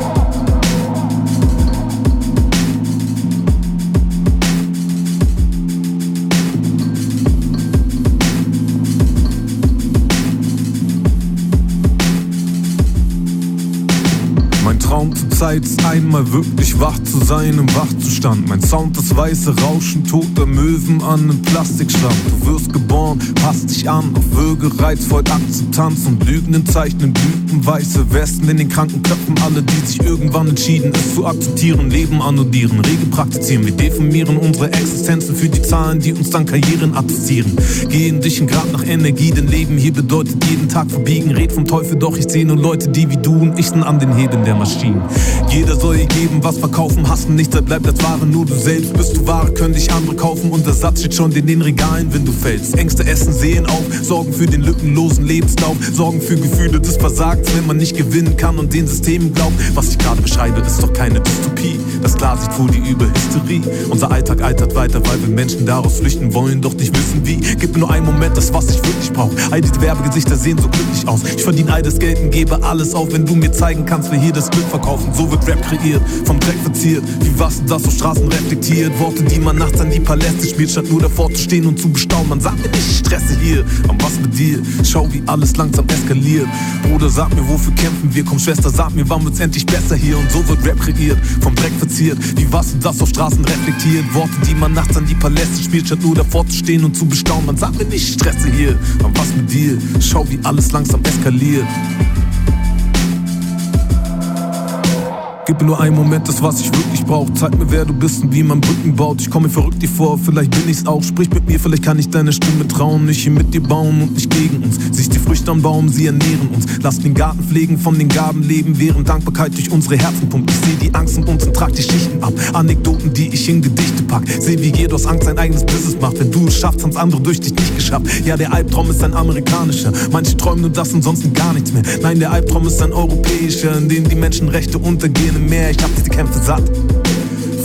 Traum zur Zeit ist einmal wirklich wach zu sein im Wachzustand. Mein Sound, das weiße Rauschen toter Möwen an einem Plastikstrand. Du wirst geboren, passt dich an auf Würgereiz, voll Akzeptanz und Lügnen zeichnen Blüten, weiße Westen in den kranken Köpfen. Alle, die sich irgendwann entschieden, es zu akzeptieren, Leben annodieren, Rege praktizieren. Wir definieren unsere Existenzen für die Zahlen, die uns dann Karrieren attestieren. Gehen dich in Grad nach Energie, denn Leben hier bedeutet jeden Tag verbiegen. Red vom Teufel, doch ich sehe nur Leute, die wie du und ich sind an den Hebeln der Maschine. Maschinen. Jeder soll ihr geben, was verkaufen, hassen nichts, da bleibt als Ware nur du selbst. Bist du Ware, können dich andere kaufen und der Satz steht schon in den Regalen, wenn du fällst. Ängste essen, sehen auf, sorgen für den lückenlosen Lebenslauf, sorgen für Gefühle des Versagens, wenn man nicht gewinnen kann und den Systemen glaubt. Was ich gerade beschreibe, ist doch keine Dystopie. Das Klarsicht vor die Überhysterie. Unser Alltag altert weiter, weil wir Menschen daraus flüchten wollen, doch nicht wissen wie. Gib mir nur einen Moment, das was ich wirklich brauche. All diese Werbegesichter sehen so glücklich aus. Ich verdiene all das Geld und gebe alles auf, wenn du mir zeigen kannst, wer hier das Glück verkaufen. So wird Rap kreiert, vom Dreck verziert. Wie Wasser, das auf Straßen reflektiert. Worte, die man nachts an die Paläste spielt, statt nur davor zu stehen und zu bestaunen. Man sagt mir ich stresse hier. Und was mit dir? Schau, wie alles langsam eskaliert. Bruder, sag mir, wofür kämpfen wir? Komm, Schwester, sag mir, wann wird's endlich besser hier? Und so wird Rap kreiert, vom Dreck verziert. Wie Wasser, das auf Straßen reflektiert. Worte, die man nachts an die Paläste spielt, statt nur davor zu stehen und zu bestaunen. Man sagt mir ich stresse hier. Und was mit dir? Schau, wie alles langsam eskaliert. Gib mir nur einen Moment, das was ich wirklich brauch. Zeig mir, wer du bist und wie man Brücken baut. Ich komme mir verrückt dir vor, vielleicht bin ich's auch. Sprich mit mir, vielleicht kann ich deine Stimme trauen. Nicht hier mit dir bauen und nicht gegen uns. Siehst die Früchte am Baum, sie ernähren uns. Lass den Garten pflegen, von den Gaben leben, während Dankbarkeit durch unsere Herzen pumpt. Ich seh die Angst in uns und trag die Schichten ab. Anekdoten, die ich in Gedichte pack. Seh, wie jeder aus Angst sein eigenes Business macht. Wenn du es schaffst, haben's andere durch dich nicht geschafft. Ja, der Albtraum ist ein amerikanischer. Manche träumen nur das und sonst gar nichts mehr. Nein, der Albtraum ist ein europäischer, in dem die Menschenrechte untergehen im Meer. Ich hab diese Kämpfe satt.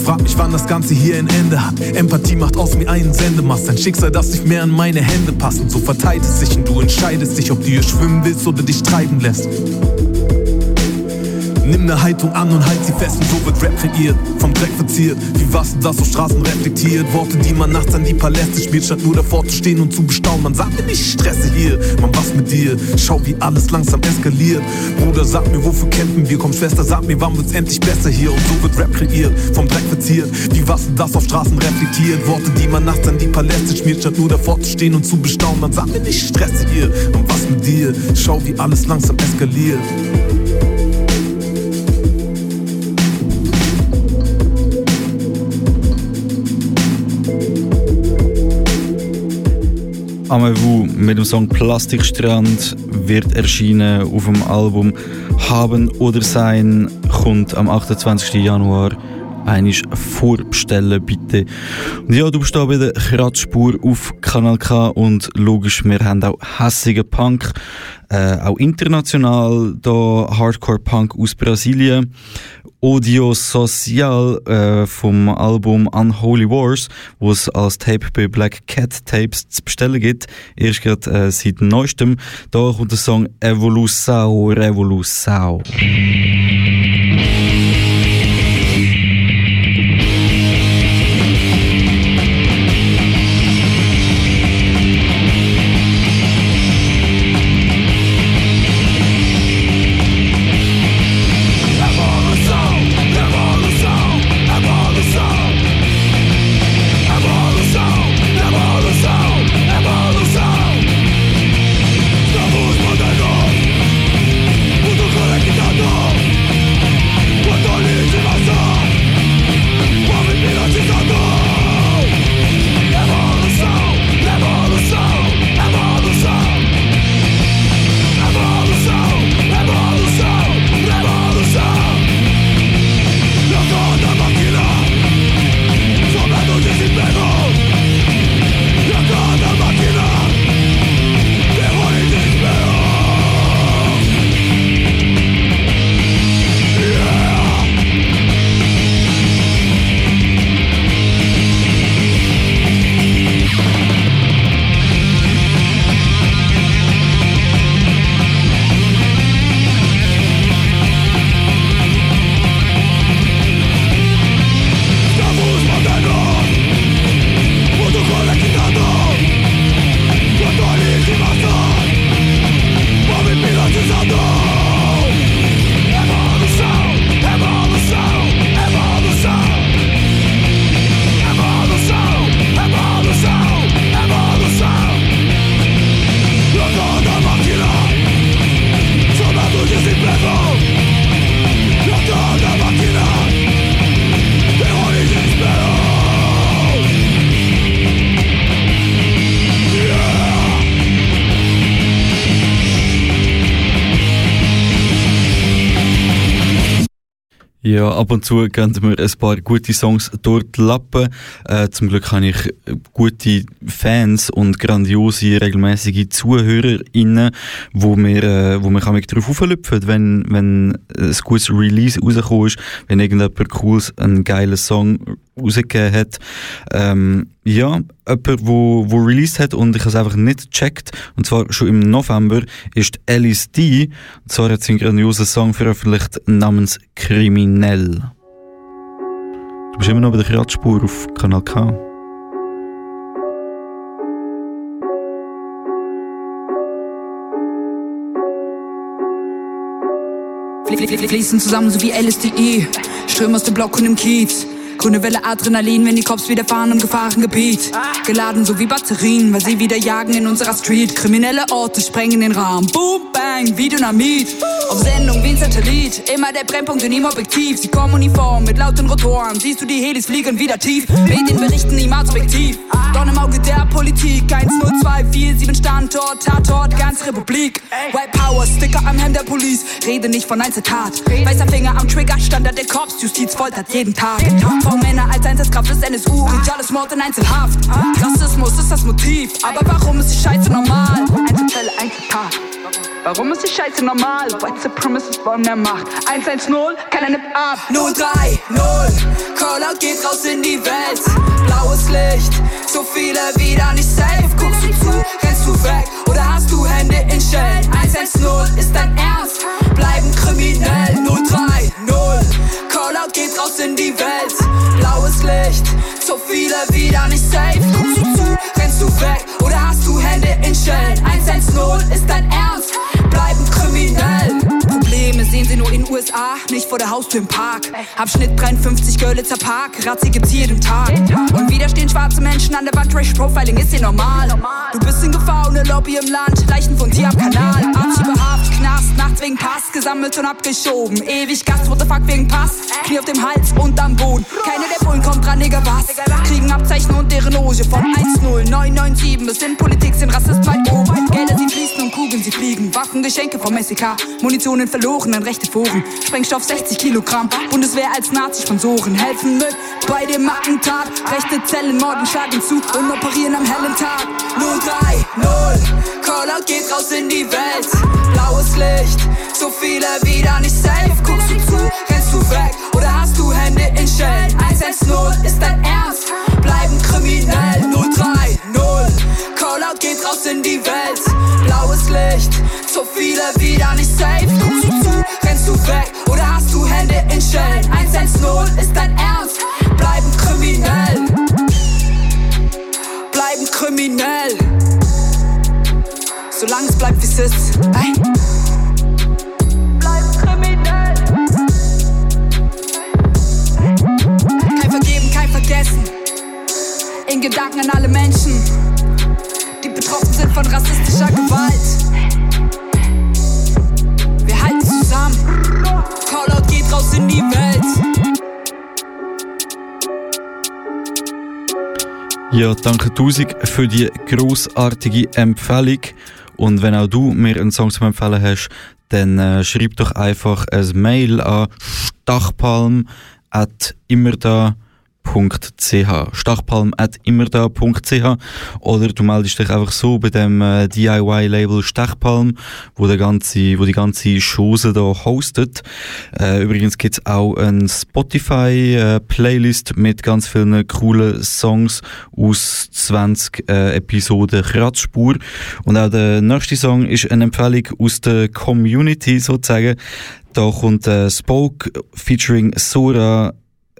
Frag mich, wann das Ganze hier ein Ende hat. Empathie macht aus mir einen Sendemast. Ein Schicksal, das nicht mehr an meine Hände passt. Und so verteilt es sich und du entscheidest dich, ob du hier schwimmen willst oder dich treiben lässt. Nimm ne Haltung an und halt sie fest und so wird Rap kreiert. Vom Dreck verziert, wie Wasser, das auf Straßen reflektiert. Worte, die man nachts an die Paläste spielt, statt nur davor zu stehen und zu bestaunen. Man sagt mir nicht, ich stresse hier, man was mit dir? Schau, wie alles langsam eskaliert. Bruder, sag mir, wofür kämpfen wir? Komm, Schwester, sag mir, wann wird's endlich besser hier? Und so wird Rap kreiert, vom Dreck verziert, wie Wasser, das auf Straßen reflektiert. Worte, die man nachts an die Paläste spielt, statt nur davor zu stehen und zu bestaunen. Man sagt mir nicht, ich stresse hier, man was mit dir? Schau, wie alles langsam eskaliert. Amewu mit dem Song Plastikstrand wird erscheinen auf dem Album Haben oder Sein, kommt am 28. Januar. Einisch vorbestellen bitte. Und ja, du bist da bei der Kratzspur auf Kanal K und logisch, wir haben auch hässigen Punk, äh, auch international da Hardcore Punk aus Brasilien. Audio Social äh, vom Album Unholy Wars, wo es als Tape bei Black Cat Tapes zu bestellen gibt. Erst gerade äh, seit neuestem. Da kommt der Song. Revolução, revolução ab und zu gehen mir ein paar gute Songs dort lappen. Äh, zum Glück habe ich gute Fans und grandiose, regelmäßige ZuhörerInnen, wo mir, äh, wo mich mich darauf auflüpfen, wenn, wenn ein gutes Release rausgekommen ist, wenn irgendjemand cooles, einen geilen Song rausgegeben hat. Ähm, ja, jemand, wo, wo released hat und ich es einfach nicht gecheckt, und zwar schon im November, ist Alice D. Und zwar hat sie einen grandiosen Song veröffentlicht namens Kriminell. Du bist immer noch bei der Kratzspur auf Kanal K. Fließen zusammen so wie LSDE, Strömen aus dem Block und im Kiez. Grüne Welle Adrenalin, wenn die Cops wieder fahren im Gefahrengebiet. Geladen so wie Batterien, weil sie wieder jagen in unserer Street. Kriminelle Orte sprengen den Rahmen. Boom, bang, wie Dynamit. Auf Sendung wie ein Satellit. Immer der Brennpunkt in ihm Objektiv. Sie kommen uniform mit lauten Rotoren. Siehst du die Helis fliegen wieder tief. Medien berichten niemals objektiv. Dorn im Auge der Politik. 10247 Standort, Tatort, ganz Republik. White Power, Sticker am Hemd der Police. Rede nicht von Einzeltat. Weißer Finger am Trigger, Standard der Cops. Justiz foltert jeden Tag. Vor Männer als Einsatzkraft des NSU. Brutales Mord in Einzelhaft. Rassismus ist das Motiv. Aber warum ist die Scheiße normal? Einzelfälle, Einzeltat. Warum ist die Scheiße normal? White Supremacists wollen mehr Macht. 110, keiner nimmt ab. 030, Callout geht raus in die Welt. Blaues Licht, so viele wieder nicht safe. Guckst du zu, rennst du weg oder hast du Hände in Schellen? 110 ist dein Ernst, bleiben kriminell. 030, Geht raus in die Welt. Blaues Licht, so viele wieder nicht safe. Guckst du zu, rennst du weg oder hast du Hände in Schellen? 110 ist dein Ernst, sehen sie nur in USA, nicht vor der Haustür im Park. Abschnitt 53 Görlitzer Park, Razzi gibt's jeden Tag. Und wieder stehen schwarze Menschen an der Wand, Trash Profiling ist hier normal. Du bist in Gefahr ohne Lobby im Land, Leichen von dir am Kanal. Abschiebehaft, Knast, nachts wegen Pass, gesammelt und abgeschoben. Ewig Gast, what the fuck wegen Pass. Knie auf dem Hals und am Boden. Keine der Bullen kommt dran, Digga, was? Kriegen Abzeichen und deren Loge von 10997 bis in Politik sind Rassist weit oben. Gelder sie fließen Kugeln sie fliegen. Waffen, Geschenke vom SEK. Munition in verlorenen rechte Foren. Sprengstoff 60 Kilogramm. Bundeswehr als Nazi-Sponsoren. Helfen mit bei dem Attentat. Rechte Zellen morden, schlagen zu und operieren am hellen Tag. 030, Callout geht raus in die Welt. Blaues Licht, so viele wieder nicht safe. Guckst du zu, rennst du weg oder hast du Hände in Schellen? 110 ist dein Ernst, bleiben kriminell. 030, Callout geht raus in die Welt. Blaues Licht, so viele wieder nicht safe. Guckst du zu, rennst du weg oder hast du Hände in Schellen? 110 ist dein Ernst, bleiben kriminell. Bleiben kriminell. Solange es bleibt wie es ist. Ey. Bleiben kriminell. Kein Vergeben, kein Vergessen. In Gedanken an alle Menschen, sind von rassistischer Gewalt. Wir halten zusammen. Callout geht raus in die Welt. Ja, danke tausend für die großartige Empfehlung. Und wenn auch du mir einen Song zum Empfehlen hast, dann äh, schreib doch einfach ein Mail an stachpalm.immerda.ch stachpalm.immerda.ch oder du meldest dich einfach so bei dem äh, DIY-Label Stachpalm, wo, der ganze, wo die ganze Chose da hostet. Äh, übrigens gibt's auch eine Spotify-Playlist mit ganz vielen coolen Songs aus 20 äh, Episoden Kratzspur. Und auch der nächste Song ist eine Empfehlung aus der Community sozusagen. Da kommt äh, Spoke featuring Sora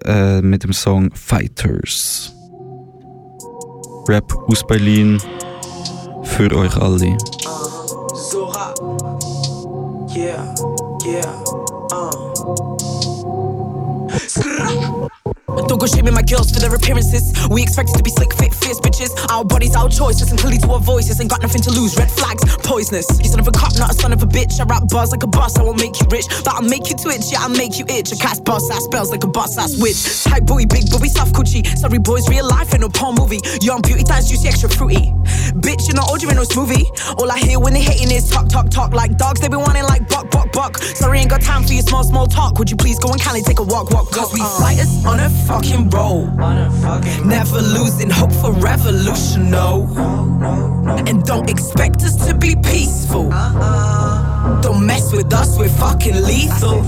äh, mit dem Song Fighters. Rap aus Berlin für euch alle. Sora. Yeah, yeah, uh. Don't go shaming my girls for their appearances. We expected to be slick, fit, fierce bitches. Our bodies, our choice. Listen clearly to our voices. Ain't got nothing to lose. Red flags, poisonous. You son of a cop, not a son of a bitch. I rap bars like a boss. I won't make you rich, but I'll make you twitch. Yeah, I'll make you itch. I cast boss ass spells like a boss ass witch. Tight boy, big booby, soft coochie. Sorry boys, real life ain't no porn movie. Young beauty thighs, juicy, extra fruity. Bitch, you're not old, you're in no smoothie. All I hear when they hating is talk, talk, talk like dogs. They be wanting like buck, buck, buck. Sorry, ain't got time for your small, small talk. Would you please go and kindly take a walk, walk, walk? Cause we uh-uh. fighters on a fucking roll. Never losing hope for revolution, no. And don't expect us to be peaceful. Don't mess with us, we're fucking lethal.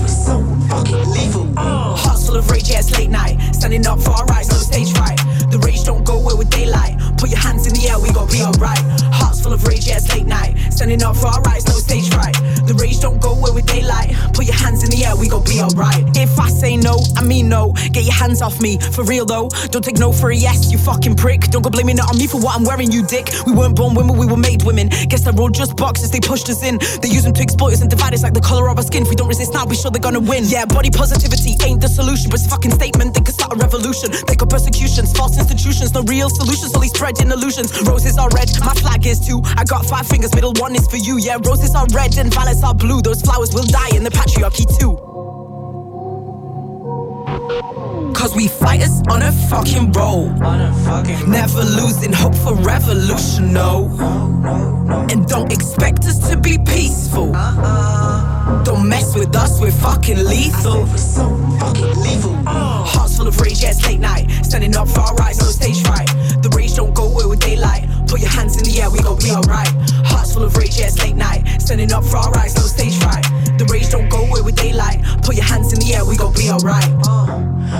Hearts full of rage, yeah, it's late night. Standing up for our rights, no stage fright. The rage don't go away with daylight. Put your hands in the air, we gon' be alright. Hearts full of rage, yeah, it's late night. Standing up for our rights, no stage fright. The rage don't go away with daylight. Put your hands in the air, we gon' be alright. If I say no, I mean no. Get your hands off me, for real though. Don't take no for a yes, you fucking prick. Don't go blaming it on me for what I'm wearing, you dick. We weren't born women, we were made women. Guess they're all just boxes, they pushed us in. They use them to exploit us and divide us like the color of our skin. If we don't resist now, be sure they're gonna win. Yeah, body positivity ain't the solution, but it's a fucking statement. They could start a revolution. Pick up persecutions, false institutions, no real solutions, only spreading illusions. Roses are red, my flag is too. I got five fingers, middle one is for you. Yeah, roses are red and violets are blue. Those flowers will die in the patriarchy too. Cause we fighters on a fucking roll. Never losing hope for revolution, no. And don't expect us to be peaceful. Don't mess with us, we're fucking lethal. so fucking lethal Hearts full of rage, yes, late night. Standing up for our rights, no stage fright. The rage don't go away with daylight. Put your hands in the air, we gon' be alright. Hearts full of rage, yes, late night. Standing up for our rights, no stage fright. The rage don't go away with daylight. Put your hands in the air, we gon' be alright.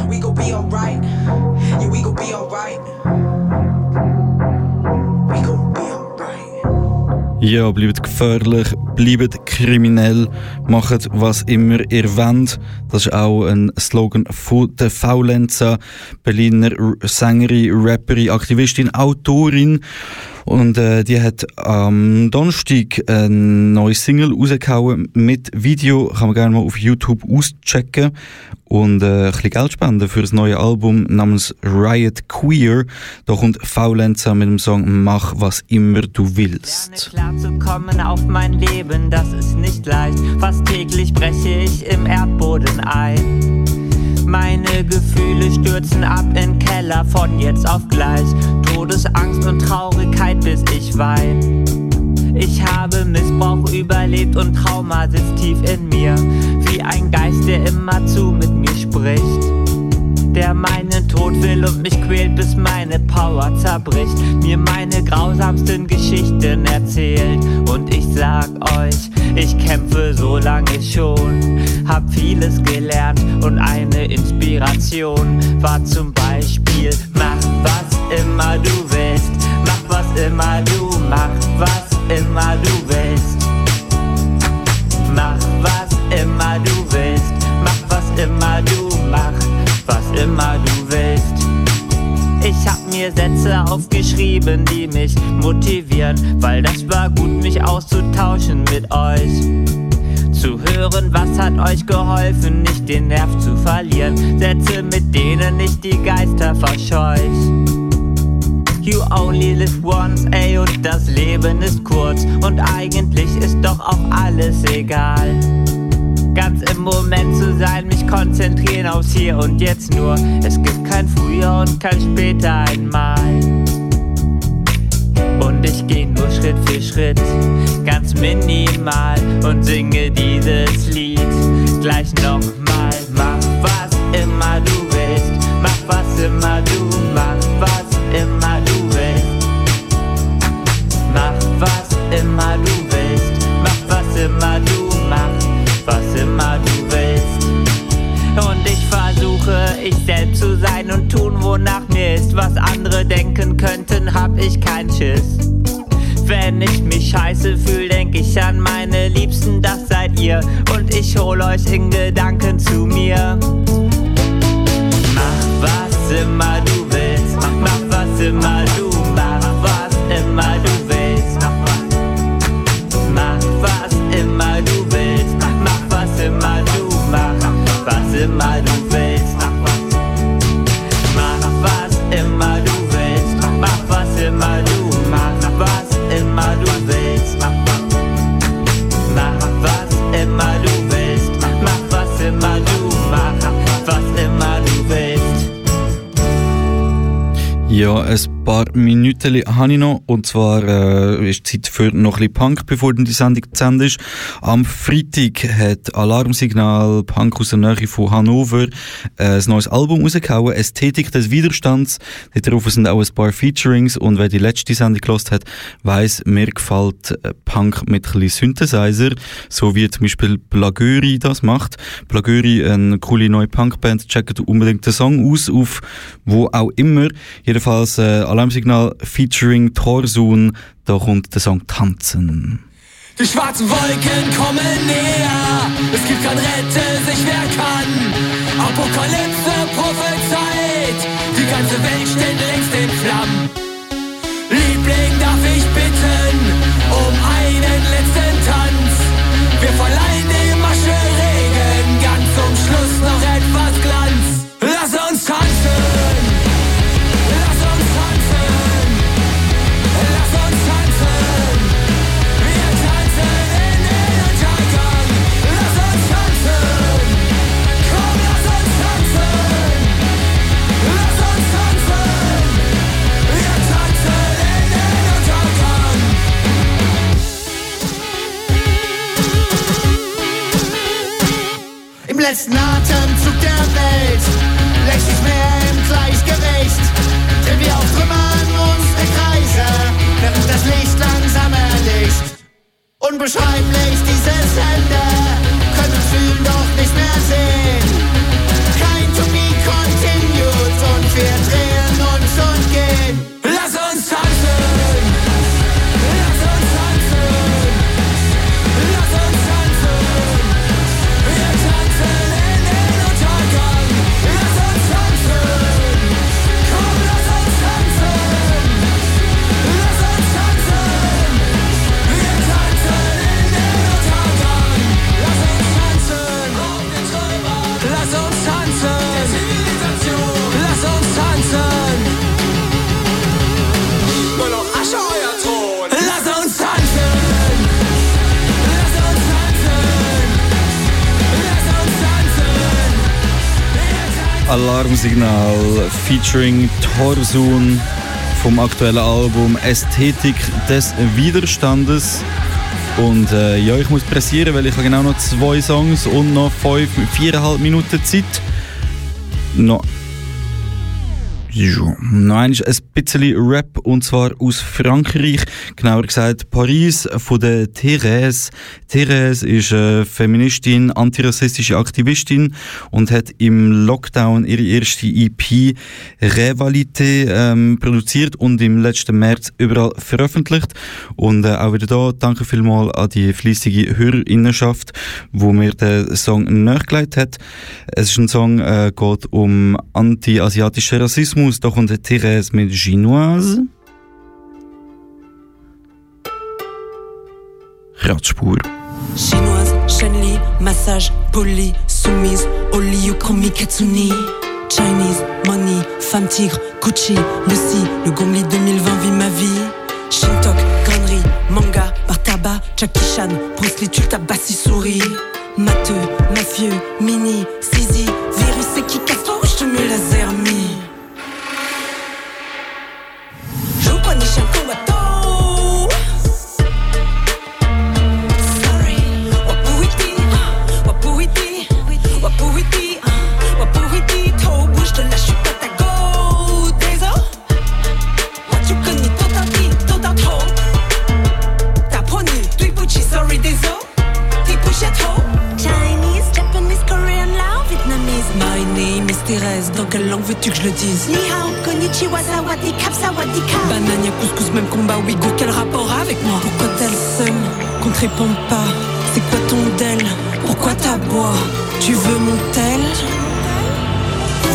We gon' be alright. Yeah, we gon' be alright. We gon' be alright. Ja, bleibt gefährlich, bleibt kriminell, macht was immer ihr wollt. Das ist auch ein Slogan von der Faulenzer, Berliner Sängerin, Rapperin, Aktivistin, Autorin. Und äh, die hat am Donnerstag ein neues Single rausgehauen mit Video. Kann man gerne mal auf YouTube auschecken und äh, ein bisschen Geld spenden für das neue Album namens Riot Queer. Da kommt Faulenzer mit dem Song Mach was immer du willst. klarzukommen auf mein Leben, das ist nicht leicht. Fast täglich breche ich im Erdboden ein. Meine Gefühle stürzen ab in Keller von jetzt auf gleich. Todesangst und Traurigkeit, bis ich wein. Ich habe Missbrauch überlebt und Trauma sitzt tief in mir. Wie ein Geist, der immerzu mit mir spricht der meinen Tod will und mich quält, bis meine Power zerbricht, mir meine grausamsten Geschichten erzählt. Und ich sag euch, ich kämpfe so lange schon, hab vieles gelernt und eine Inspiration war zum Beispiel, mach was immer du willst, mach was immer du, mach was immer du willst. Mach was immer du willst, mach was immer du, mach was immer du willst. Mir Sätze aufgeschrieben, die mich motivieren, weil das war gut, mich auszutauschen mit euch. Zu hören, was hat euch geholfen, nicht den Nerv zu verlieren. Sätze, mit denen ich die Geister verscheuch. You only live once, ey, und das Leben ist kurz. Und eigentlich ist doch auch alles egal. Ganz im Moment zu sein, mich konzentrieren aufs Hier und Jetzt nur. Es gibt kein Früher und kein Später einmal. Und ich geh nur Schritt für Schritt, ganz minimal und singe dieses Lied gleich nochmal. Mach was immer du willst, mach was immer du, mach was immer du willst. Mach was immer du willst, mach was immer du, mach was immer du willst. Und ich versuche, ich selbst zu sein und tun, wonach mir ist. Was andere denken könnten, hab ich kein Schiss. Wenn ich mich scheiße fühl, denk ich an meine Liebsten, das seid ihr. Und ich hol euch in Gedanken zu mir. Mach was immer du willst, mach, mach was immer du, mach Minuten habe ich noch. Und zwar äh, ist Zeit für noch ein bisschen Punk, bevor die Sendung zu Ende ist. Am Freitag hat Alarmsignal Punk aus der Nähe von Hannover äh, ein neues Album rausgehauen, Ästhetik des Widerstands. Darauf sind auch ein paar Featurings. Und wer die letzte Sendung gelost hat, weiss, mir gefällt äh, Punk mit ein bisschen Synthesizer, so wie zum Beispiel Blagöri das macht. Blagöri, eine coole neue Punkband, checkt unbedingt den Song aus, auf wo auch immer. Jedenfalls äh, Alarmsignal featuring Torsun, da kommt der Song Tanzen. Die schwarzen Wolken kommen näher, es gibt kein Rette, sich wer kann. Apokalypse prophezeit, die ganze Welt steht letzten Atemzug der Welt lächst nicht mehr im Gleichgewicht. Drehen wir auf Trümmern unsere Kreise, während das Licht langsam erlischt. Unbeschreiblich dieses Ende, können uns fühlen, doch nicht mehr sehen. Alarmsignal featuring Torsun vom aktuellen Album Ästhetik des Widerstandes. Und äh, ja, ich muss pressieren, weil ich habe genau noch zwei Songs und noch fünf, viereinhalb Minuten Zeit. Noch ja, noch ein bisschen Rap und zwar aus Frankreich, genauer gesagt Paris von der Therese. Therese ist eine Feministin, antirassistische Aktivistin und hat im Lockdown ihre erste EP Revalité ähm, produziert und im letzten März überall veröffentlicht. Und äh, auch wieder da, danke vielmals an die fleissige Hörerinnenschaft, wo mir den Song nachgelegt hat. Es ist ein Song, äh, geht um anti-asiatischen Rassismus. Da kommt Therese mit Chinoise. Radspur. Chinoise, Shenli, massage, poli, soumise, Oli, Ukromi, Katsuni. Chinese, money, femme tigre, Gucci, Lucy, le Gongli 2020 vit ma vie. Shintok, connerie, manga, par tabac, Jackie Chan, Bruce Lee, souris. Matheux, mafieux, mini, Sisi, virus, c'est qui casse je te mets laser, mi. Le dise? Ni hao, konnichiwa, sawadee, sawadee, Banania, couscous, même combat, ouïghour, quel rapport avec moi? Pourquoi t'es le seul qu'on te réponde pas? C'est quoi ton del? Pourquoi t'aboies? Tu veux mon tel?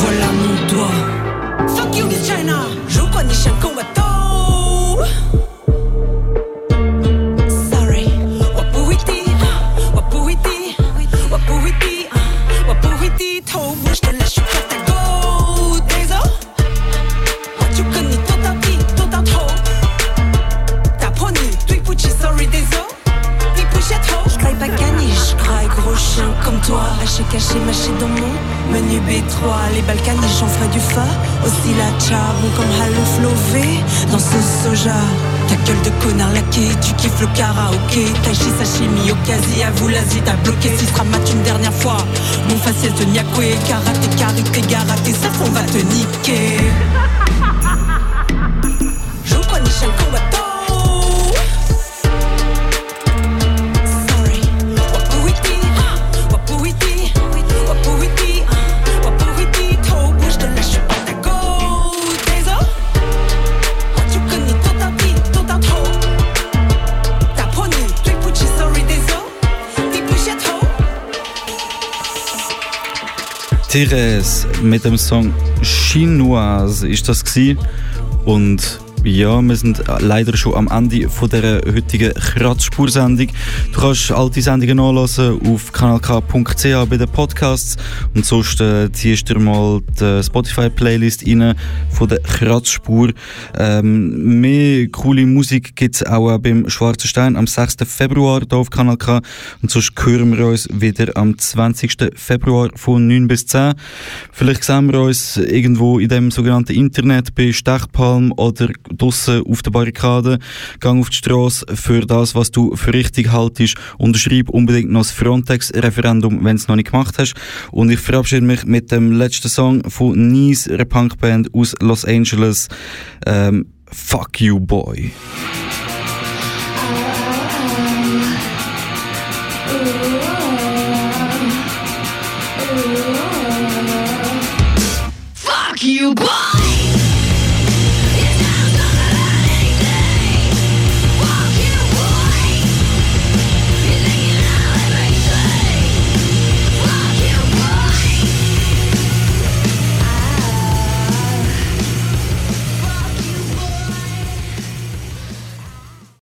Voilà mon doigt. Fuck you, Miss China! Joue pas ni chien combattant! Sorry. Comme Halo Flové. Dans ce soja. Ta gueule de connard laqué, tu kiffes le karaoké Tachi sashimi, quasi à vous l'Asie t'as bloqué Si mat une dernière fois Mon faciès de Nyakwe, karaté, karité, garaté Ça on va te niquer Therese mit dem Song Chinoise ist das gsi. Und ja, wir sind leider schon am Ende von der heutigen Kratzspursendung. Du kannst all die Sendungen nachlesen auf kanalk.ch bei den Podcasts und sonst äh, ziehst du dir mal die Spotify-Playlist rein von der Kratzspur. Ähm, mehr coole Musik gibt es auch beim Schwarzen Stein am 6. Februar hier auf Kanal K und sonst hören wir uns wieder am 20. Februar von 9 bis 10. Vielleicht sehen wir uns irgendwo in dem sogenannten Internet bei Stechpalm oder draussen auf der Barrikade. Gang auf die Straße für das, was du für richtig haltest. Unterschreib unbedingt noch das Frontex-Referendum, wenn du es noch nicht gemacht hast. Und ich verabschiede mich mit dem letzten Song von Nice, einer Punkband aus Los Angeles. Ähm, Fuck You Boy. Fuck you, boy!